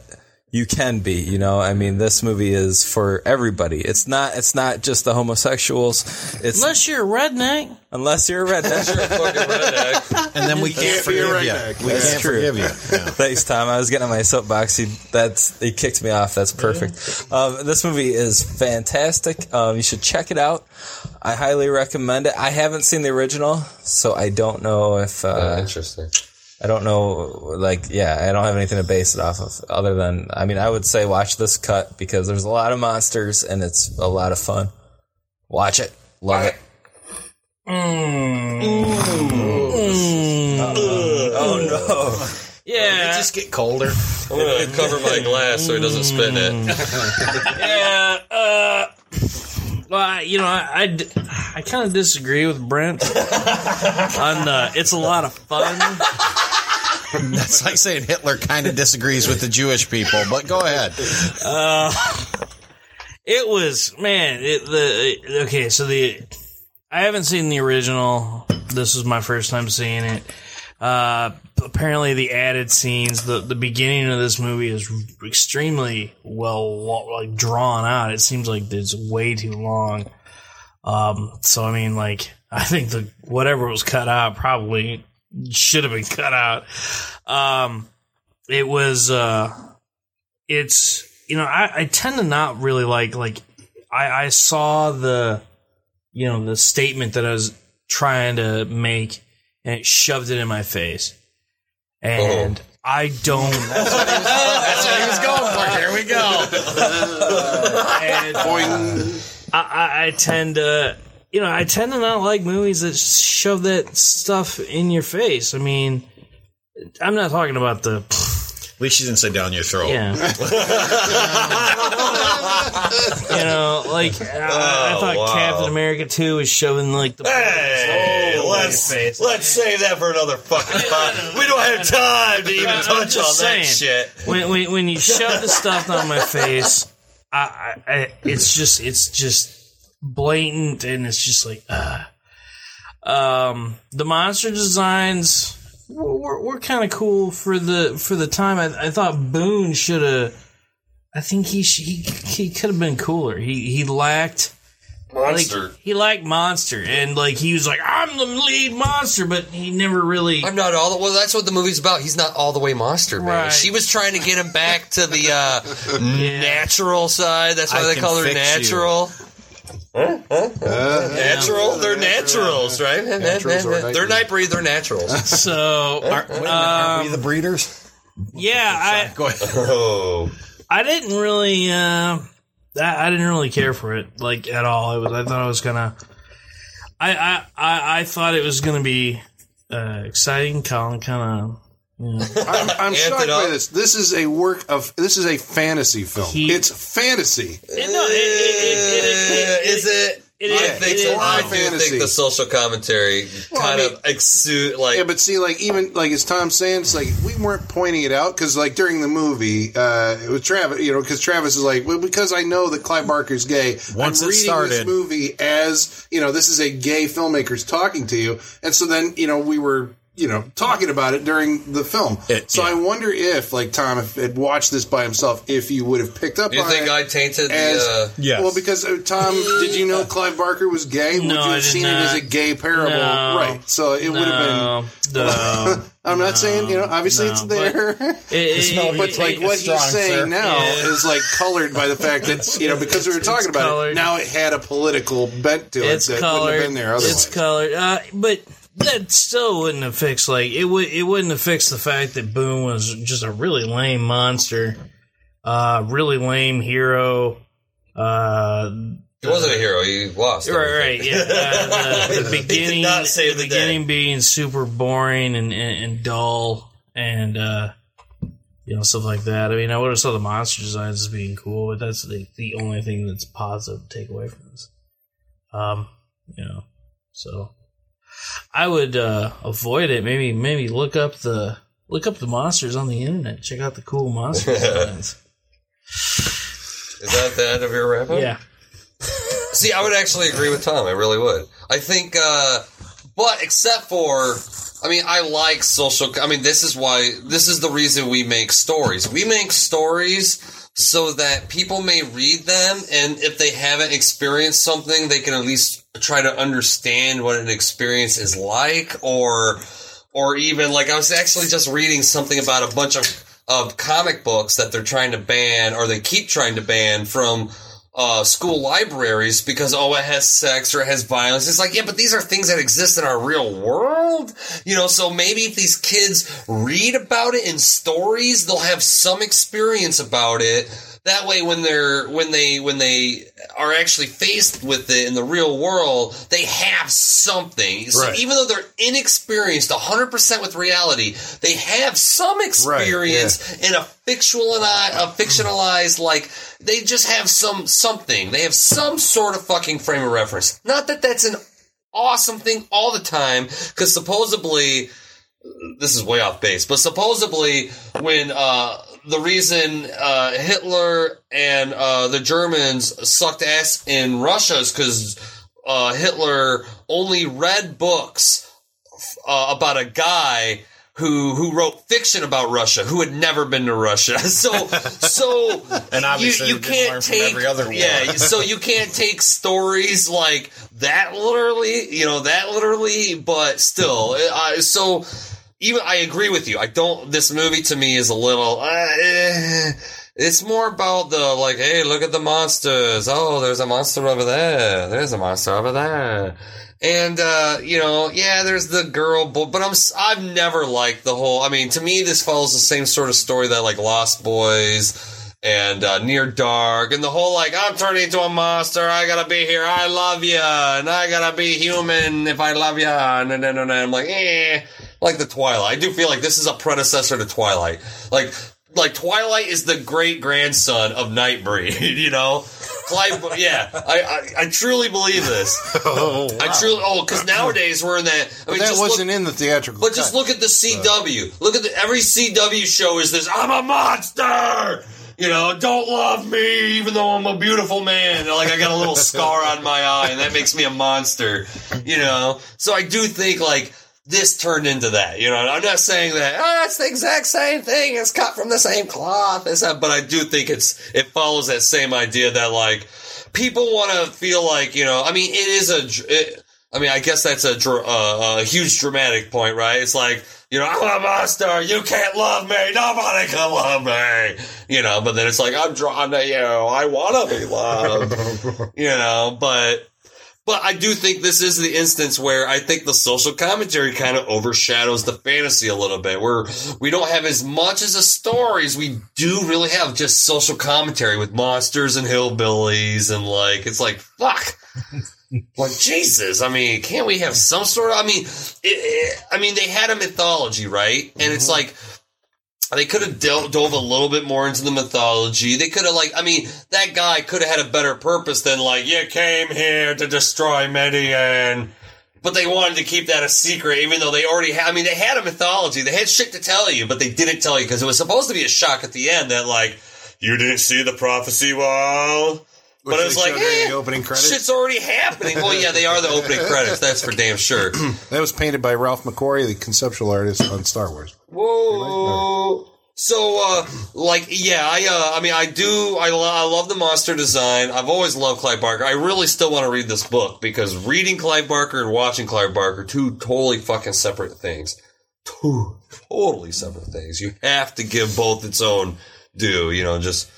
you can be, you know, I mean, this movie is for everybody. It's not, it's not just the homosexuals. It's
Unless you're a redneck.
unless you're a redneck.
And then we can't forgive you. We
That's
can't
true.
forgive you.
Thanks, Tom. I was getting on my soapbox. He that's he kicked me off. That's perfect. Um, this movie is fantastic. Um, you should check it out. I highly recommend it. I haven't seen the original, so I don't know if. Uh,
Interesting.
I don't know. Like, yeah, I don't have anything to base it off of, other than I mean, I would say watch this cut because there's a lot of monsters and it's a lot of fun. Watch it. Love it. Oh no.
Yeah.
just get colder.
I'm gonna cover my glass so it doesn't spit in it.
yeah. Uh, well, I, you know, I, I, d- I kind of disagree with Brent on the. It's a lot of fun.
That's like saying Hitler kind of disagrees with the Jewish people, but go ahead.
Uh, it was man. It, the okay, so the I haven't seen the original. This was my first time seeing it. Uh, apparently, the added scenes, the the beginning of this movie is extremely well like drawn out. It seems like it's way too long. Um, so I mean, like I think the whatever was cut out probably should have been cut out. Um, it was uh, it's you know I, I tend to not really like like I, I saw the you know the statement that I was trying to make and it shoved it in my face and I don't
That's what he was going for. Here we go.
and I, I, I tend to you know I tend to not like movies that shove that stuff in your face I mean I'm not talking about the
At least you didn't say down your throat.
Yeah. you know, like uh, I, I thought
wow.
Captain America 2 was shoving like the
Hey, let's let's save that for another fucking time. We don't have time to even
I'm
touch on
just
that shit.
When, when when you shove the stuff down my face, I, I, I it's just it's just blatant and it's just like uh um the monster designs were, were, were kind of cool for the for the time. I, I thought Boone should have. I think he sh- he he could have been cooler. He he lacked
Monster.
Like, he lacked monster, and like he was like, I'm the lead monster, but he never really.
I'm not all the well. That's what the movie's about. He's not all the way monster, man.
Right.
She was trying to get him back to the uh, natural side. That's why
I
they
can
call her
fix
natural. natural? They're naturals, right?
Naturals or night
They're night breed. They're naturals.
So,
Aren't, wait a minute, aren't we the breeders?
yeah, I
Go ahead.
Oh,
I didn't really uh I, I didn't really care for it like at all. It was I thought it was gonna I I I, I thought it was gonna be uh exciting, Colin kind of kind
I'm, I'm shocked by this. This is a work of. This is a fantasy film. it's fantasy.
no, it, it, it, it,
is it?
It
I
is-
think
it
so. I do think the social commentary
Well, I
kind
mean-
of exude like
yeah, but see, like even like as Tom saying, it's like we weren't pointing it out because like during the movie, uh, it was Travis, you know, because Travis is like, well, because I know that Clive Barker's gay.
Once
I'm
it
reading this
started-
movie as you know, this is a gay filmmaker's talking to you, and so then you know we were. You know, talking about it during the film.
It-
so
yeah.
I wonder if, like Tom, if had watched this by himself, if you would have picked up
Do you
on
think
it
I tainted
as
the? Uh,
Yes.
well, because uh, Tom, did you know Clive Barker was gay? would
No,
you
I
have
did
seen it as a gay parable?
No.
right. So it would have been.
no, no.
I'm not saying you know. Obviously,
No,
it's there.
It- it-
no,
it-
but
it-
like
it-
what
it's strong,
he's saying
sir.
now
Yeah.
is like colored by the fact that you know because we were talking about
colored.
it. Now it had a political bent to
it's
it that
colored.
wouldn't have been there otherwise.
It's colored, uh, but that still wouldn't have fixed like it would. It wouldn't have fixed the fact that Boone was just a really lame monster, uh, really lame hero. Uh,
he wasn't a hero. He lost.
right,
everything.
right, yeah. Uh, the, the beginning,
not save
the
the
beginning being super boring and, and, and dull, and uh, you know stuff like that. I mean, I would have saw the monster designs as being cool, but that's the the only thing that's positive to take away from this. Um, you know, so I would uh, avoid it. Maybe maybe look up the look up the monsters on the internet. Check out the cool monster designs.
Is that the end of your wrap up?
Yeah.
See, I would actually agree with Tom. I really would. I think, uh, but except for, I mean, I like social. I mean, this is why. This is the reason we make stories. We make stories so that people may read them, and if they haven't experienced something, they can at least try to understand what an experience is like, or, or even like I was actually just reading something about a bunch of of comic books that they're trying to ban, or they keep trying to ban from uh, school libraries because oh it has sex or it has violence. It's like yeah, but these are things that exist in our real world, you know. So maybe if these kids read about it in stories, they'll have some experience about it. That way, when they're when they when they are actually faced with it in the real world, they have something. So
Right.
even though they're inexperienced 100% with reality, they have some experience in a fictionalized, a fictionalized like they just have some something. They have some sort of fucking frame of reference. Not that that's an awesome thing all the time, because supposedly this is way off base, but supposedly when uh, the reason uh, Hitler and uh, the Germans sucked ass in Russia is because uh, Hitler only read books uh, about a guy who who wrote fiction about Russia who had never been to Russia. So so
And obviously
you, you
they didn't learn
can't
from
take
every other war.
yeah. So you can't take stories like that literally, you know that literally, but still, I so even I agree with you. I don't. This movie to me is a little. Uh, eh, it's more about the like, hey, look at the monsters. Oh, there's a monster over there. There's a monster over there. And uh, you know, yeah, there's the girl, but, I'm I've never liked the whole. I mean, to me, this follows the same sort of story that like Lost Boys and uh, Near Dark and the whole like I'm turning into a monster. I gotta be here. I love you, and I gotta be human if I love you. And then and, I'm like, eh, like the Twilight. I do feel like this is a predecessor to Twilight. Like like Twilight is the great grandson of Nightbreed. You know, Clive. yeah, I, I I truly believe this.
oh,
I truly. Oh, because nowadays we're in that. I mean,
that wasn't in the theatrical.
but just look at the uh. CW. Look at the every CW show is this. I'm a monster. You know, don't love me even though I'm a beautiful man. Like I got a little scar on my eye, and that makes me a monster. You know, so I do think like this turned into that. You know, I'm not saying that oh, that's the exact same thing. It's cut from the same cloth. It's that, but I do think it's it follows that same idea that like people want to feel like you know. I mean, it is a. It, I mean, I guess that's a, dr- uh, a huge dramatic point, right? It's like, you know, I'm a monster. You can't love me. Nobody can love me. You know, but then it's like, I'm drawn to you. I want to be loved. you know, but. But I do think this is the instance where I think the social commentary kind of overshadows the fantasy a little bit. Where we don't have as much as a stories. We do really have just social commentary with monsters and hillbillies and like it's like fuck. Like Jesus, I mean, can't we have some sort of? I mean, it, it, I mean, they had a mythology, right? And it's mm-hmm. like they could have dove, a little bit more into the mythology. They could have, like, I mean, that guy could have had a better purpose than like, you came here to destroy Midian. But they wanted to keep that a secret, even though they already had. I mean, they had a mythology. They had shit to tell you, but they didn't tell you because it was supposed to be a shock at the end that, like, you didn't see the prophecy wall.
Which
but it was like, eh,
the opening credits?
shit's already happening. Well, yeah, they are the opening credits. That's for damn sure.
That was painted by Ralph McQuarrie, the conceptual artist on Star Wars.
Whoa. So, uh, like, yeah, I, uh, I mean, I do, I, lo- I love the monster design. I've always loved Clive Barker. I really still want to read this book because reading Clive Barker and watching Clive Barker, two totally fucking separate things. Two totally separate things. You have to give both its own due, you know, just,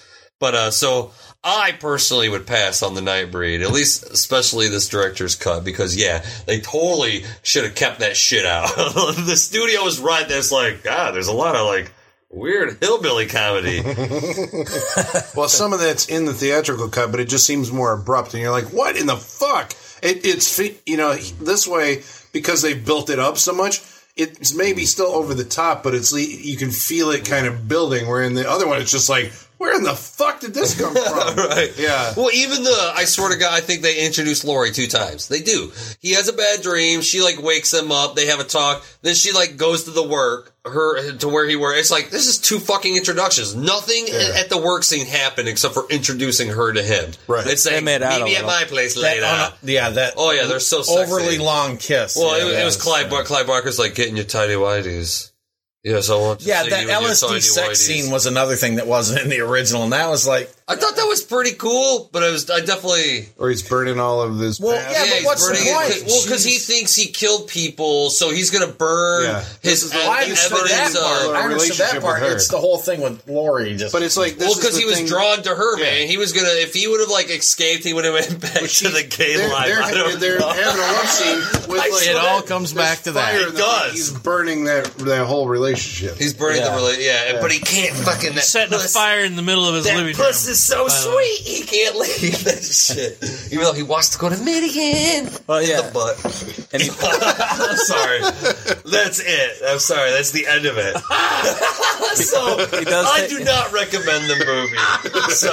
but, uh, so I personally would pass on the Nightbreed, at least, especially this director's cut, because yeah, they totally should have kept that shit out. the studio was right. There's like, God, there's a lot of like weird hillbilly comedy.
well, some of that's in the theatrical cut, but it just seems more abrupt, and you're like, "What in the fuck?" It, it's you know this way because they've built it up so much. It's maybe still over the top, but it's you can feel it kind of building. Where in the other one, it's just like, "Where in the fuck did this come from?"
right.
Yeah.
Well, even the I swear to God, I think they introduced Lori two times. They do. He has a bad dream. She like wakes him up. They have a talk. Then she like goes to the work her to where he works. It's like this is two fucking introductions. Nothing at the work scene happened except for introducing her to him. Right. It's like
made out
meet me at my place
That-
later.
no, yeah, that.
Oh yeah, they're so sexy.
overly long kiss.
Well,
Yeah,
it, was- it was
was,
Clive. Bar- Clive Barker's like getting your tidy whities. Yes, I want. To
Yeah,
see
that
you in your
LSD sex scene was another thing that wasn't in the original, and that was like,
I thought that was pretty cool, but it was. I definitely.
Or he's burning all of this.
Well,
past.
yeah, but
he's
what's the
burning it-
point?
Well, because he thinks he killed people, so he's going to burn
Yeah.
his
This
ev-
I understood that
evidence
part.
of.
I understood
relationship
that part.
her.
It's the whole thing with Lori. Just,
but it's like this
Well,
is
because
the
he was drawn to her,
Yeah.
man. He was gonna. If he would have like escaped, he would have went back to the gay
They're,
life.
they're,
I don't
they're
know.
having a love scene with
I
like
it all comes back to that.
It does.
He's burning that that whole relationship.
He's burning the relationship. Yeah, but he can't fucking. That
Setting a fire in the middle of his
That
living
puss
room.
is so
by the way.
sweet. He can't leave that shit. Even though he wants to go to Midian.
Well,
In
yeah.
the butt.
And he,
I'm sorry. That's it. I'm sorry. That's the end of it. so
he does
I
take-
do not recommend the movie. So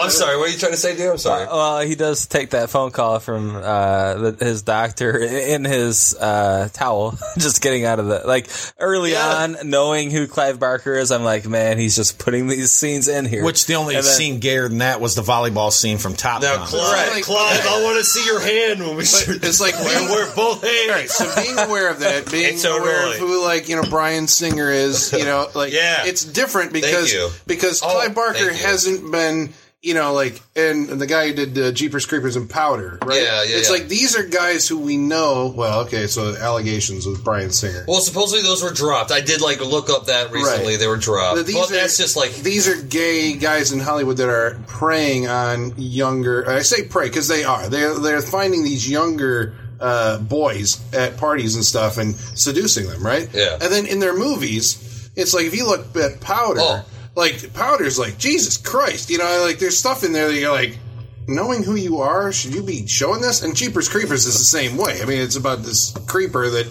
I'm sorry. What are you trying to say, dear? I'm sorry.
well, he does take that phone call from uh, the, his doctor in his uh, towel, just getting out of the like early
Yeah.
on, knowing who Clive Barker is. I'm like, man, he's just putting these scenes in here.
which the only
then-
scene gayer than that was the volleyball scene from Top
Now,
Gun.
Clive,
Right.
Clive, I want to see your hand when we shoot.
it's like
and we're both hands.
Right, so being aware of that, being
It's
aware
annoying.
of who like you know Bryan Singer is, you know, like
Yeah.
it's different because because
Oh,
Clive Barker hasn't been you know like and the guy who did uh, Jeepers Creepers and Powder, right?
Yeah, yeah,
It's
yeah.
like these are guys who we know. Well, okay, so allegations with Bryan Singer.
Well, supposedly those were dropped. I did like look up that recently.
Right.
They were dropped.
But these
But
are-
that's just like
these are gay guys in Hollywood that are preying on younger. I say prey because they are. They're they're finding these younger uh, boys at parties and stuff and seducing them, right?
Yeah.
And then in their movies, it's like if you look at Powder,
Oh.
Like Powder's like Jesus Christ, you know, like there's stuff in there that you're like. Knowing who you are, should you be showing this? And Jeepers Creepers is the same way. I mean, it's about this creeper that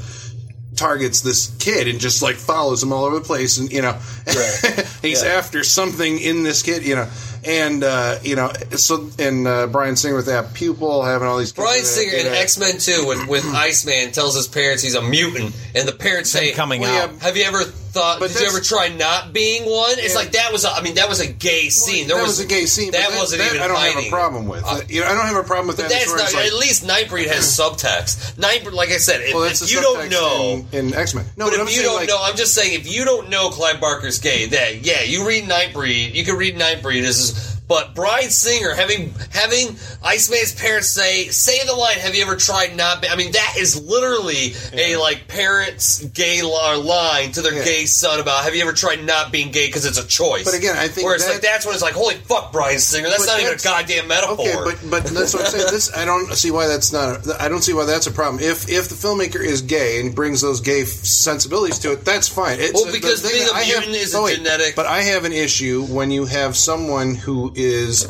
targets this kid and just like follows him all over the place and you know he's after something in this kid you know and uh you know so and uh bryan singer with that pupil having all these Bryan
Singer in X Men Two when when Iceman tells his parents he's a mutant, and the parents say,
coming
Well,
out.
yeah,
"Have you ever thought?
But
did you ever try not being one?" It's
Yeah.
like that was. A, I mean, that was a gay scene. There
that
was,
was, a gay scene but
That, wasn't
that
even.
i don't
hiding.
have a problem with
Uh,
you know i don't have a problem with
But
that
that's not.
like,
at least Nightbreed has subtext. Nightbreed, like I said, if,
well,
if you don't know,
in, in x-men no
but
but I'm
if you don't
like,
know, I'm just saying, if you don't know Clive Barker's gay, that yeah, you read Nightbreed, you can read Nightbreed. But Bryan Singer having having Iceman's parents say say the line, "Have you ever tried not?" Be-? I mean, that is literally a like parents' gay line to their
Yeah.
gay son about, "Have you ever tried not being gay?" Because it's a choice.
But again, I think
where it's
that-
like that's when it's like, "Holy fuck, Bryan Singer, that's not even a goddamn metaphor."
Okay, but but that's what I'm saying. This I don't see why that's not. I don't see why that's a problem. If if the filmmaker is gay and brings those gay f- sensibilities to it, that's fine. It's,
Well, because being a
I have-
mutant is a
oh, wait,
genetic-
But I have an issue when you have someone who is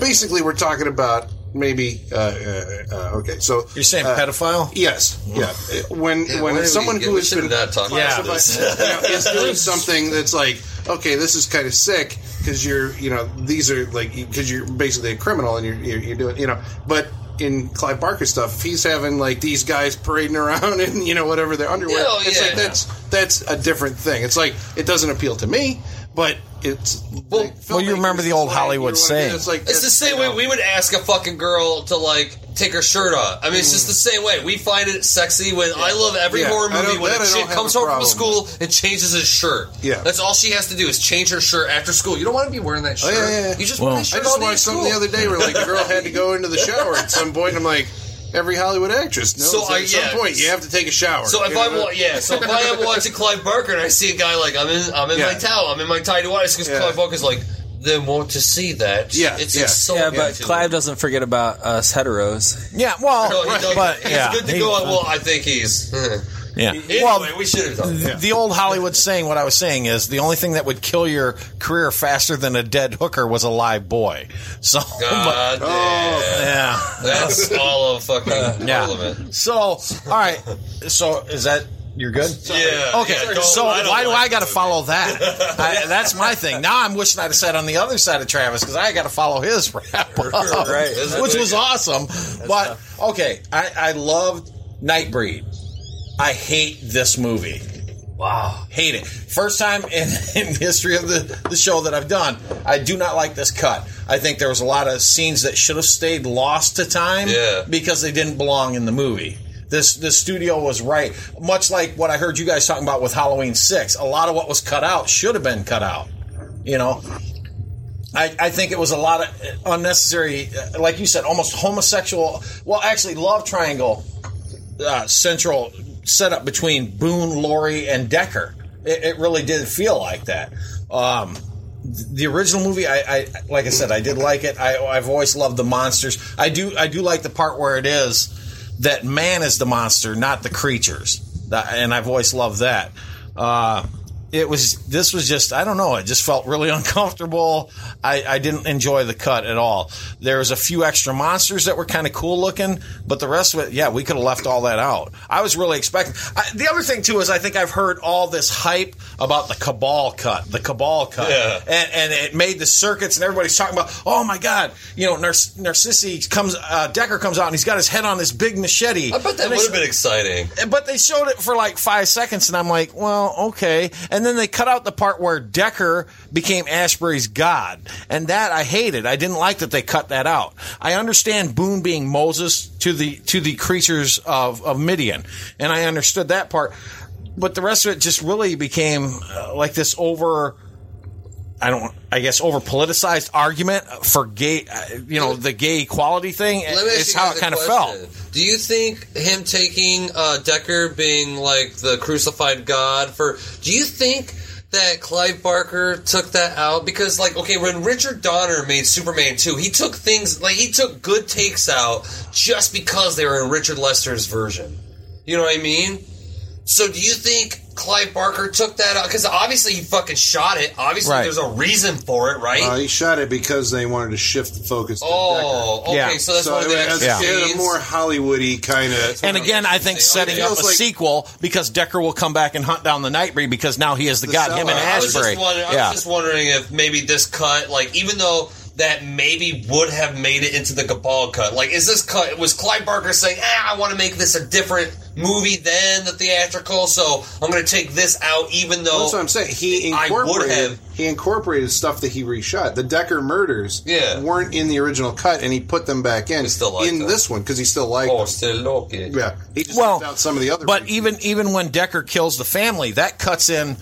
basically we're talking about maybe. Uh, uh, uh, okay, so
You're saying
uh,
pedophile?
Yes, yeah. When
Yeah,
when
why we
someone
get-
who
we
has
should
been
not talk about this.
you know, is doing something that's like, okay, this is kind of sick because you're, you know, these are like because you're basically a criminal and you're, you're you're doing, you know, but. In Clive Barker stuff, he's having like these guys parading around in you know whatever their underwear.
Yeah,
it's like
yeah.
that's that's a different thing. It's like it doesn't appeal to me, but it's
Well,
well, you remember the old Hollywood saying.
It's like
It's the same way we would ask a fucking girl to like take her shirt off. I mean, it's just the mm. same way. We find it sexy when I love every
Yeah,
horror movie when
that
a
I don't
chick comes
a
home from school and changes his shirt.
Yeah.
that's all she has to do is change her shirt after school. You don't want to be wearing that
Oh,
shirt.
yeah, yeah, yeah.
You just
Well-
wear
I just
all day at
watched something the other day where like the girl had to go into the shower at some point. And I'm like, every Hollywood actress knows
So
that
I-
at some
yeah.
point you have to take a shower.
So if I'm wa- yeah, so if I am watching Clive Barker and I see a guy like I'm in I'm in
Yeah.
my towel, I'm in my tidy whities because
Yeah.
Clive Barker's like, then want to see that?
Yeah,
it's
yeah.
Yeah, but
to
Clive doesn't forget about us heteros.
Yeah, well,
No, he doesn't.
but
it's
yeah,
good to
he-
go on. Well, I think he's. Hmm.
Yeah.
Anyway,
well,
we should have done.
the, the old Hollywood saying, what I was saying is, the only thing that would kill your career faster than a dead hooker was a live boy. So, but,
God damn.
yeah,
That's all of fucking
yeah.
Parliament.
So, all right. So, is that you're good?
Yeah.
Okay,
yeah,
so why do
like
I got to follow that? I, that's my thing. Now I'm wishing I'd have sat on the other side of Travis because I got to follow his wrap up,
Right.
which was awesome. But okay, I, I loved Nightbreed. I hate this movie. Wow, hate it. First time in, in history of the, the show that I've done. I do not like this cut. I think there was a lot of scenes that should have stayed lost to time
Yeah.
because they didn't belong in the movie. This the studio was right, much like what I heard you guys talking about with Halloween Six. A lot of what was cut out should have been cut out. You know, I, I think it was a lot of unnecessary, uh, like you said, almost homosexual. Well, actually, love triangle uh, central setup between Boone, Lori, and Decker. It, it really did feel like that. Um, the original movie, I, I like I said, I did like it. I, I've always loved the monsters. I do, I do like the part where it is that man is the monster, not the creatures, and I've always loved that. Uh, it was this was just I don't know it just felt really uncomfortable. I, I didn't enjoy the cut at all. There was a few extra monsters that were kind of cool looking, but the rest of it, yeah, we could have left all that out. I was really expecting. I, the other thing too is I think I've heard all this hype about the Cabal cut, the Cabal cut,
Yeah.
and, and it made the circuits, and everybody's talking about, oh my god, you know, Narc- Narcissi comes, uh, Decker comes out, and he's got his head on this big machete.
I bet that would have been exciting.
but they showed it for like five seconds, and I'm like, well, okay. And then they cut out the part where Decker became Ashberry's god, and that I hated. I didn't like that they cut that out. I understand Boone being Moses to the to the creatures of of Midian, and I understood that part. But the rest of it just really became uh, like this over. I don't. I guess over politicized argument for gay, uh, you know, the gay equality thing.
Let me ask
It's how it kind of felt.
Do you think him taking uh, Decker being like the crucified God for? Do you think that Clive Barker took that out because, like, okay, when Richard Donner made Superman two, he took things like he took good takes out just because they were in Richard Lester's version. You know what I mean? So do you think Clive Barker took that out? Because obviously he fucking shot it. Obviously
Right.
there's a reason for it, right?
Uh, he shot it because they wanted to shift the focus to
oh, okay.
Yeah.
So that's
Decker.
one
So
of the
it
extra
it had a
scenes.
more Hollywoody kind of.
And again, I think setting
It
up a
feels like-
sequel because Decker will come back and hunt down the Nightbreed because now he is the,
The
god. Him and
seller.
I was, just
Ashberry.
wondering, I was just wondering if maybe this cut, like, even though that maybe would have made it into the Cabal cut, like, is this cut, was Clive Barker saying, ah, I want to make this a different movie than the theatrical, so I'm going to take this out, even though.
That's what I'm saying. He
I would
incorporated
have-
he incorporated stuff that he reshot. The Decker murders
Yeah.
weren't in the original cut, and he put them back in
still liked
in
them.
this one because he still liked
Oh,
them.
still okay.
Yeah, he just
well,
left out some of the other.
but even even when Decker kills the family, that cuts in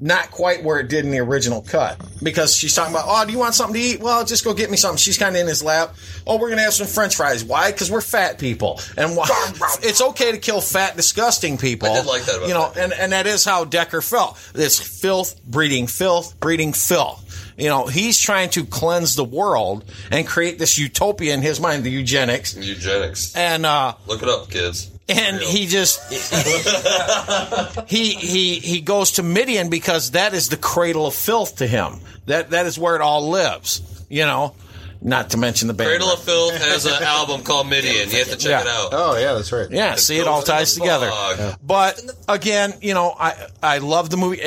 not quite where it did in the original cut because she's talking about, oh, do you want something to eat? Well, just go get me something. She's kind of in his lap. Oh, we're gonna have some French fries. Why? Because we're fat people, and why? it's okay to kill fat, disgusting people.
I did like that about
you know,
that.
and and that is how Decker felt. This filth breeding filth, breeding filth. You know, he's trying to cleanse the world and create this utopia in his mind, the eugenics,
Eugenics.
and uh,
Look it up, kids.
And he just he he he goes to Midian because that is the cradle of filth to him. That that is where it all lives, you know. Not to mention the band.
Cradle of Filth has an album called Midian. You have to check
Yeah.
it out.
Oh yeah, that's right.
Yeah, see, it all ties together.
fog.
But again, you know, I I love the movie.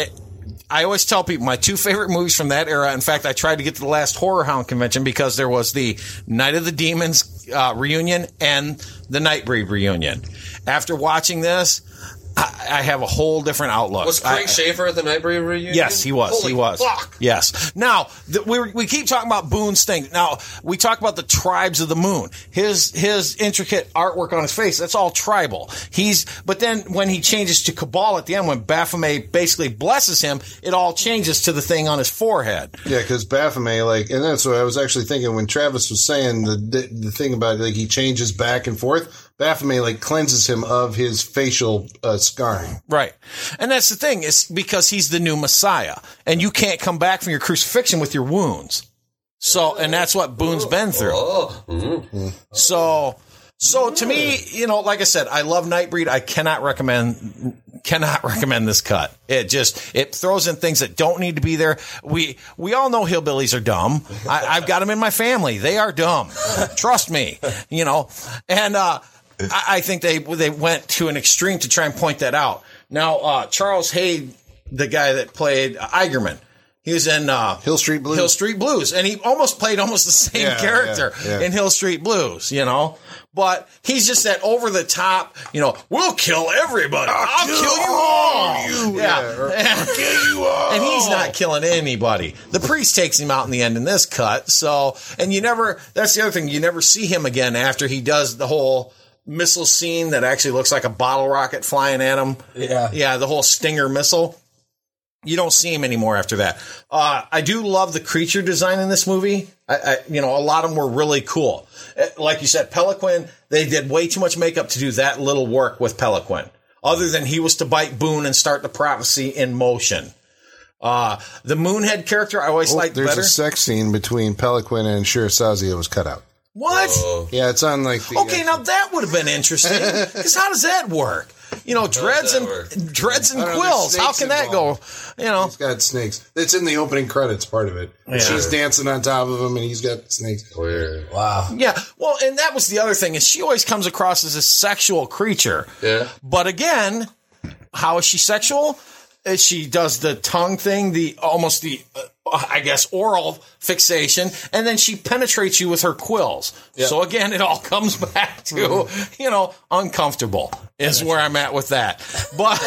I always tell people my two favorite movies from that era. In fact, I tried to get to the last Horror Hound convention because there was the Night of the Demons uh, reunion and the Nightbreed reunion. After watching this, I, I have a whole different outlook.
Was Craig
I-
Sheffer at the Nightbreed reunion?
Yes, he was.
Holy
he was.
Fuck.
Yes. Now the, we we keep talking about Boone's thing. Now we talk about the tribes of the moon. His his intricate artwork on his face. That's all tribal. He's but then when he changes to Cabal at the end, when Baphomet basically blesses him, it all changes to the thing on his forehead.
Yeah, because Baphomet, like, and that's what I was actually thinking when Travis was saying the the, the thing about like he changes back and forth. Baphomet like cleanses him of his facial uh, scarring.
Right. And that's the thing, is because he's the new Messiah. And you can't come back from your crucifixion with your wounds. So and that's what Boone's been through. So, so to me, you know, like I said, I love Nightbreed. I cannot recommend, cannot recommend this cut. It just, it throws in things that don't need to be there. We, we all know hillbillies are dumb. I, I've got them in my family. They are dumb. Trust me, you know, and, uh, I, I think they, they went to an extreme to try and point that out. Now, uh, Charles Haid, the guy that played Eigerman, he was in uh,
Hill Street Blues.
Hill Street Blues, and he almost played almost the same
Yeah,
character
yeah, yeah.
in Hill Street Blues, you know. But he's just that over the top, you know. We'll kill everybody. I'll, kill, you all. yeah,
kill you all.
and he's not killing anybody. The priest takes him out in the end in this cut. So, and you never. That's the other thing. You never see him again after he does the whole missile scene that actually looks like a bottle rocket flying at him.
Yeah.
yeah, the whole Stinger missile. You don't see him anymore after that. Uh, I do love the creature design in this movie. I, I, you know, a lot of them were really cool. Uh, Like you said, Peloquin, they did way too much makeup to do that little work with Peloquin. Other than he was to bite Boone and start the prophecy in motion. Uh, the Moonhead character I always
Oh,
liked
there's
better.
a sex scene between Peloquin and Shirazade that was cut out.
What?
Yeah, it's on like the.
Okay, now that would have been interesting. Because how does that work? You know, dreads and
work?
dreads and
I don't know,
quills. How can that go? You know,
He's got snakes. It's in the opening credits part of it. She's dancing on top of him, and he's got snakes.
Weird.
Wow.
Yeah, well, and that was the other thing is she always comes across as a sexual creature.
Yeah.
But again, how is she sexual? She does the tongue thing, the almost the uh, I guess oral fixation, and then she penetrates you with her quills. So again, it all comes back to you know uncomfortable is where I'm at with that. But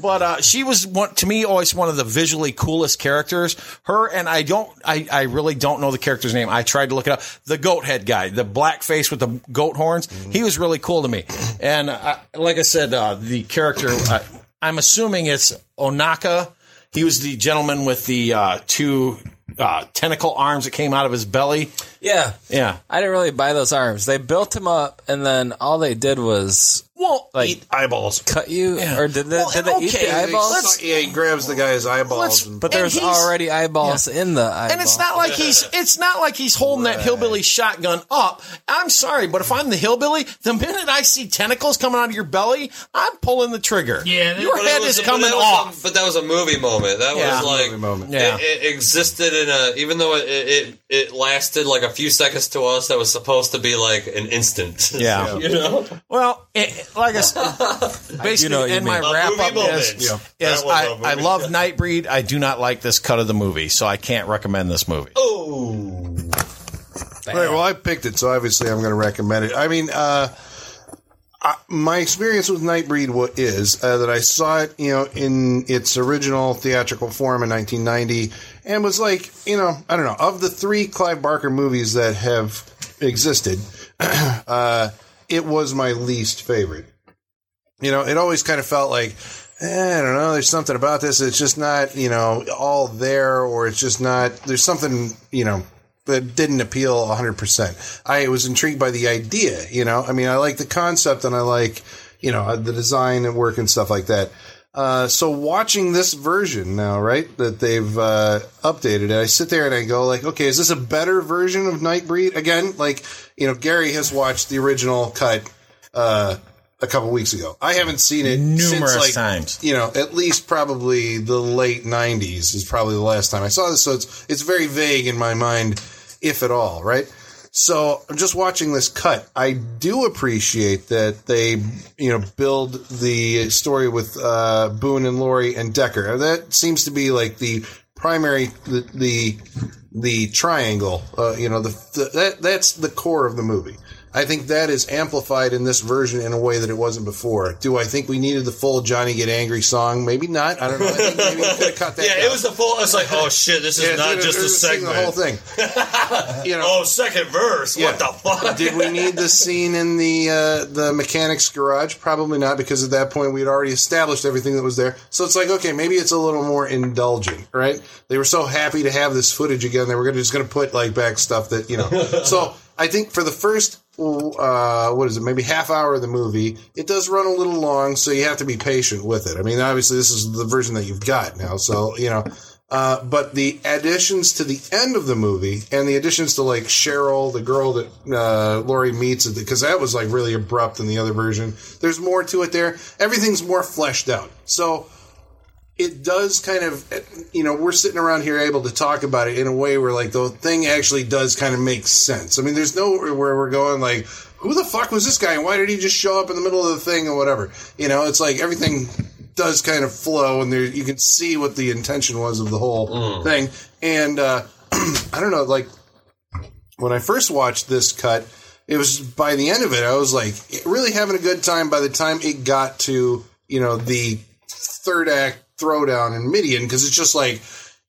but uh, she was one to me always one of the visually coolest characters. Her and I don't I, I really don't know the character's name. I tried to look it up. The goat head guy, the black face with the goat horns. He was really cool to me. And uh, like I said, uh, the character uh, I'm assuming it's Onaka. He was the gentleman with the uh, two uh, tentacle arms that came out of his belly.
Yeah.
Yeah.
I didn't really buy those arms. They built him up, and then all they did was
Well,
Like-
eat eyeballs.
cut you,
Yeah.
or did they,
Well,
did they eat
okay,
the eyeballs?
let's-
Yeah, he grabs the guy's eyeballs. And-
but there's
and
already eyeballs in the eyeball.
And it's not like he's it's not like he's holding that hillbilly shotgun up. I'm sorry, but if I'm the hillbilly, the minute I see tentacles coming out of your belly, I'm pulling the trigger.
Yeah,
your head
was-
is coming
that
off.
A, but that was a movie moment. That
Yeah.
was like
Movie moment.
Yeah.
It, it existed in a even though it, it it lasted like a few seconds to us. That was supposed to be like an instant.
Yeah.
you know.
Well, it, like I said, basically,
know
in my
mean.
wrap up
moment.
is,
Yeah.
is
That was
I,
a.
I love Nightbreed. I do not like this cut of the movie, so I can't recommend this movie.
Oh,
Right, well, I picked it, so obviously I'm going to recommend it. I mean, uh, My experience with Nightbreed is uh, that I saw it, you know, in its original theatrical form in 1990, and was like, you know, I don't know, of the three Clive Barker movies that have existed, uh, it was my least favorite. You know, it always kind of felt like, eh, I don't know, there's something about this. It's just not, you know, all there, or it's just not, there's something, you know, that didn't appeal 100%. I was intrigued by the idea, you know, I mean, I like the concept and I like, you know, the design and work and stuff like that. Uh, so watching this version now, right, that they've uh, updated it, I sit there and I go like, okay, is this a better version of Nightbreed? Again, like, you know, Gary has watched the original cut uh, a couple weeks ago. I haven't seen it
Numerous
since, like,
times.
You know, at least probably the late '90s is probably the last time I saw this. So it's it's very vague in my mind. If at all, right? So I'm just watching this cut. I do appreciate that they, you know, build the story with uh, Boone and Lori and Decker. That seems to be like the primary, the the, the triangle. Uh, you know, the, the that that's the core of the movie. I think that is amplified in this version in a way that it wasn't before. Do I think we needed the full Johnny Get Angry song? Maybe not. I don't know. I think maybe we could have cut that.
Yeah,
down.
it was the full. It's like, oh shit, this is
Yeah,
not
dude,
just
it
a
was
segment.
The whole thing. you know,
oh, second verse. What the fuck?
Did we need the scene in the uh, the mechanic's garage? Probably not, because at that point we had already established everything that was there. So it's like, okay, maybe it's a little more indulgent, right? They were so happy to have this footage again, they were gonna, just going to put like back stuff that you know. so I think for the first. Uh, what is it? Maybe half hour of the movie. It does run a little long, so you have to be patient with it. I mean, obviously, this is the version that you've got now, so you know. Uh, but the additions to the end of the movie and the additions to like Cheryl, the girl that uh, Lori meets, because that was like really abrupt in the other version. There's more to it there. Everything's more fleshed out. So it does kind of, you know, we're sitting around here able to talk about it in a way where like the thing actually does kind of make sense. I mean, there's nowhere where we're going like, who the fuck was this guy and why did he just show up in the middle of the thing or whatever? You know, it's like everything does kind of flow and there you can see what the intention was of the whole thing. And uh, I don't know, like when I first watched this cut, it was by the end of it, I was like really having a good time. By the time it got to you know the third act throwdown in Midian, because it's just like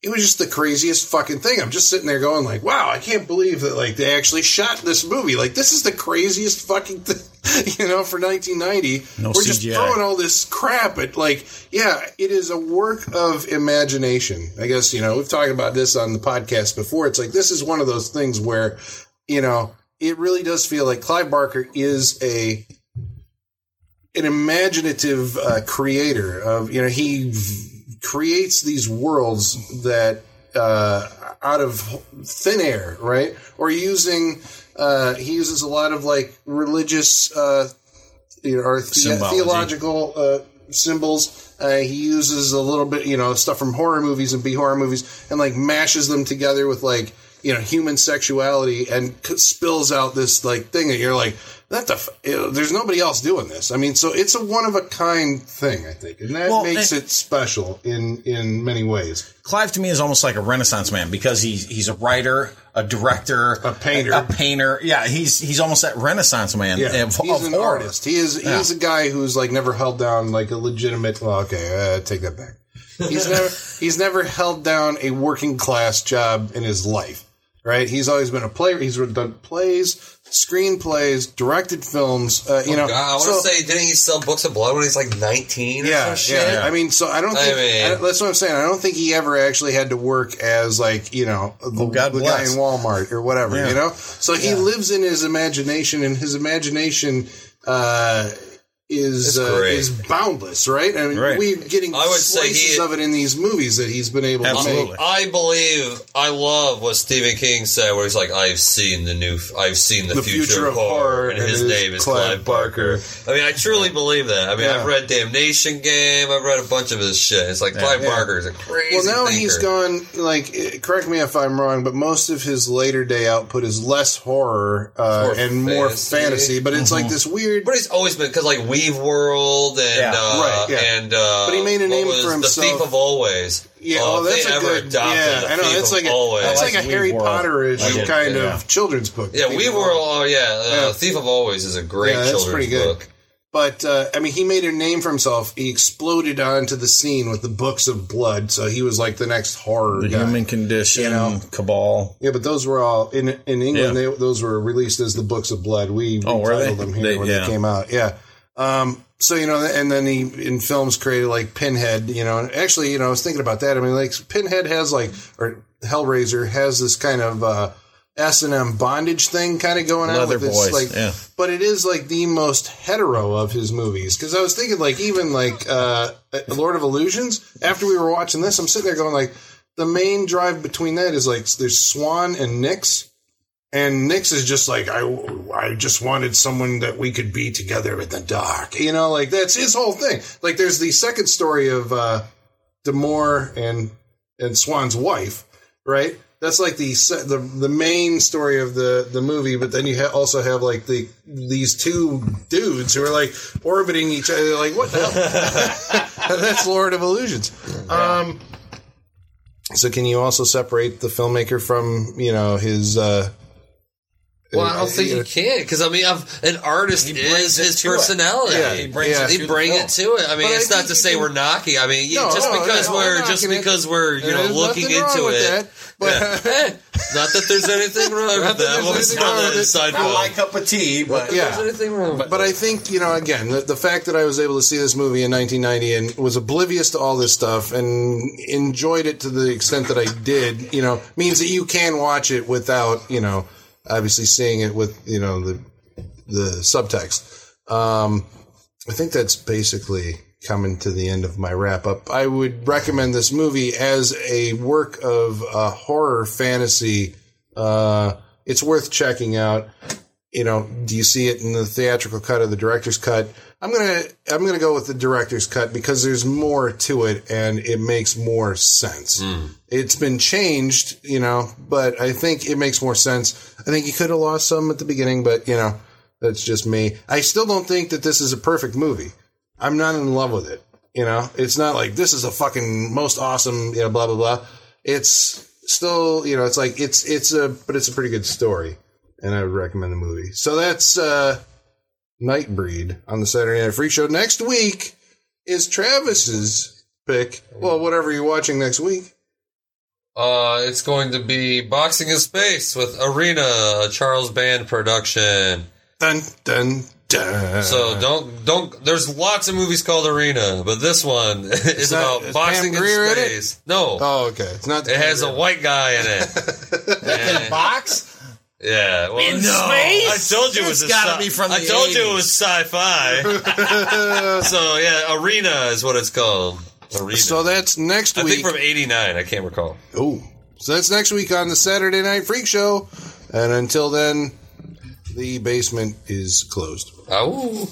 it was just the craziest fucking thing. I'm just sitting there going like, wow, I can't believe that like they actually shot this movie. Like this is the craziest fucking thing, you know, for 1990.
No
We're just throwing all this crap at like, yeah, it is a work of imagination. I guess you know we've talked about this on the podcast before. It's like this is one of those things where you know it really does feel like Clive Barker is a an imaginative uh, creator of you know he v- creates these worlds that uh, out of thin air right? Or using uh, he uses a lot of like religious uh, you know, or the- theological uh, symbols. Uh, he uses a little bit you know stuff from horror movies and b horror movies and like mashes them together with like you know human sexuality and c- spills out this like thing that you're like that the f- there's nobody else doing this. I mean, so it's a one of a kind thing, I think, and that
Well,
makes
and-
it special in in many ways.
Clive to me is almost like a Renaissance man because he's he's a writer, a director, a
painter,
a, painter. Yeah, he's he's almost that Renaissance man.
Yeah,
of,
he's
of
an
horror.
artist. He is
Yeah.
he's a guy who's like never held down like a legitimate. Well, okay, uh, take that back. He's never he's never held down a working class job in his life. Right? He's always been a player. He's done plays, screenplays, directed films. Uh, you know,
Oh, God, I want
so-
to say, didn't he sell books of blood when he's like 19 or
Yeah,
shit?
yeah. I mean, so I don't
I mean-
I- that's what I'm saying. I don't think he ever actually had to work as like you know the,
God
the guy in Walmart or whatever.
Yeah.
You know, so he lives in his imagination, and his imagination uh, is uh, is boundless, right? I mean,
Right.
we're getting
I would say
slices
he-
of it in these movies that he's been able
Absolutely.
to make.
I believe I love what Stephen King said, where he's like, "I've seen the new, I've seen the,
The
future,
future
of
of
horror,
horror,
and
and
his
it is
name is
Clive
Clive Barker." I mean, I truly believe that. I mean,
Yeah.
I've read Damnation Game, I've read a bunch of his shit. It's like Clive
Yeah.
Barker is a crazy.
Well, now
thinker.
he's gone. Like, correct me if I'm wrong, but most of his later day output is less horror uh,
More
and more
fantasy.
fantasy. But it's like this weird.
But he's always been because like Weave World and
Yeah.
uh,
Right, yeah.
and uh,
But he made a name for himself. The.
Thief of Always.
Yeah,
Uh,
oh,
if
that's
they
a good.
adopted
Yeah, I know.
Thief
It's like a,
Always.
it's
I
like a Harry
Weave World.
Potter-ish
I did,
kind
yeah.
of children's book.
yeah,
Thief
Weave
of
World. Oh yeah, uh,
Yeah.
Thief of Always is a great
Yeah, that's
children's
pretty good.
book.
But uh, I mean, he made a name for himself. He exploded onto the scene with the books of blood, so he was like the next horror
The
guy.
human condition,
You know?
cabal.
Yeah, but those were all in in England.
Yeah.
They, those were released as the books of blood. We
Oh, were
titled
they?
them here
They-
when
yeah.
they came out. Yeah. Um, so you know, and then he in films created like Pinhead. You know, and actually, you know, I was thinking about that. I mean, like Pinhead has like or Hellraiser has this kind of uh, S and M bondage thing kind of going on
Leather
with this,
boys,
like,
yeah.
but it is like the most hetero of his movies. Because I was thinking, like, even like uh, Lord of Illusions. After we were watching this, I'm sitting there going, like, the main drive between that is like there's Swan and Nix. And Nix is just like I, I just wanted someone that we could be together in the dark, you know, like that's his whole thing. Like there's the second story of uh, D'Amour and and Swan's wife, right? that's like the the the main story of the the movie. But then you ha- also have like the these two dudes who are like orbiting each other. They're like what the hell? that's Lord of Illusions. Um. So can you also separate the filmmaker from you know his? uh
Well, I don't think you can because I mean, I've, an artist is his personality.
Yeah, he brings it
he
to
bring it to it. I mean,
But I
it's not to say
can-
we're knocking. I mean,
No,
just
no,
because
no,
we're just
knocking it.
because we're you know
There's
looking
nothing wrong
into
with
it.
that, but
Yeah. not that there's anything wrong with
that
that.
there's
What was
anything wrong
on
with
the
it.
side
Not my cup of tea, but
yeah.
Anything wrong with
But I think you know again the, the fact that I was able to see this movie in 1990 and was oblivious to all this stuff and enjoyed it to the extent that I did, you know, means that you can watch it without you know obviously seeing it with you know the the subtext. Um, I think that's basically coming to the end of my wrap up. I would recommend this movie as a work of uh, horror fantasy. Uh, it's worth checking out. You know, do you see it in the theatrical cut or the director's cut? I'm gonna I'm gonna go with the director's cut because there's more to it and it makes more sense. It's been changed, you know, but I think it makes more sense. I think you could have lost some at the beginning, but you know, that's just me. I still don't think that this is a perfect movie. I'm not in love with it. You know, it's not like this is a fucking most awesome, you know, blah blah blah. It's still, you know, it's like it's it's a but it's a pretty good story, and I would recommend the movie. So that's uh Nightbreed on the Saturday Night Freak Show. Next week is Travis's pick. Well, whatever you're watching next week.
Uh, it's going to be Boxing in Space with Arena, a Charles Band production.
Dun dun dun.
So don't don't. There's lots of movies called Arena, but this one is
not-
about
is
boxing
Pam Grier
in
in it?
space. No,
Oh, okay. It's not.
it has a white guy in it. Yeah.
box.
Yeah, well,
In
no.
space?
I told you it was
It's
a
gotta
sci-
be from
I
the
told you it was sci-fi. so yeah, Arena is what it's called. Arena.
So that's next
I
week.
think from '89. I can't recall.
Oh, so that's next week on the Saturday Night Freak Show. And until then, the basement is closed.
Oh.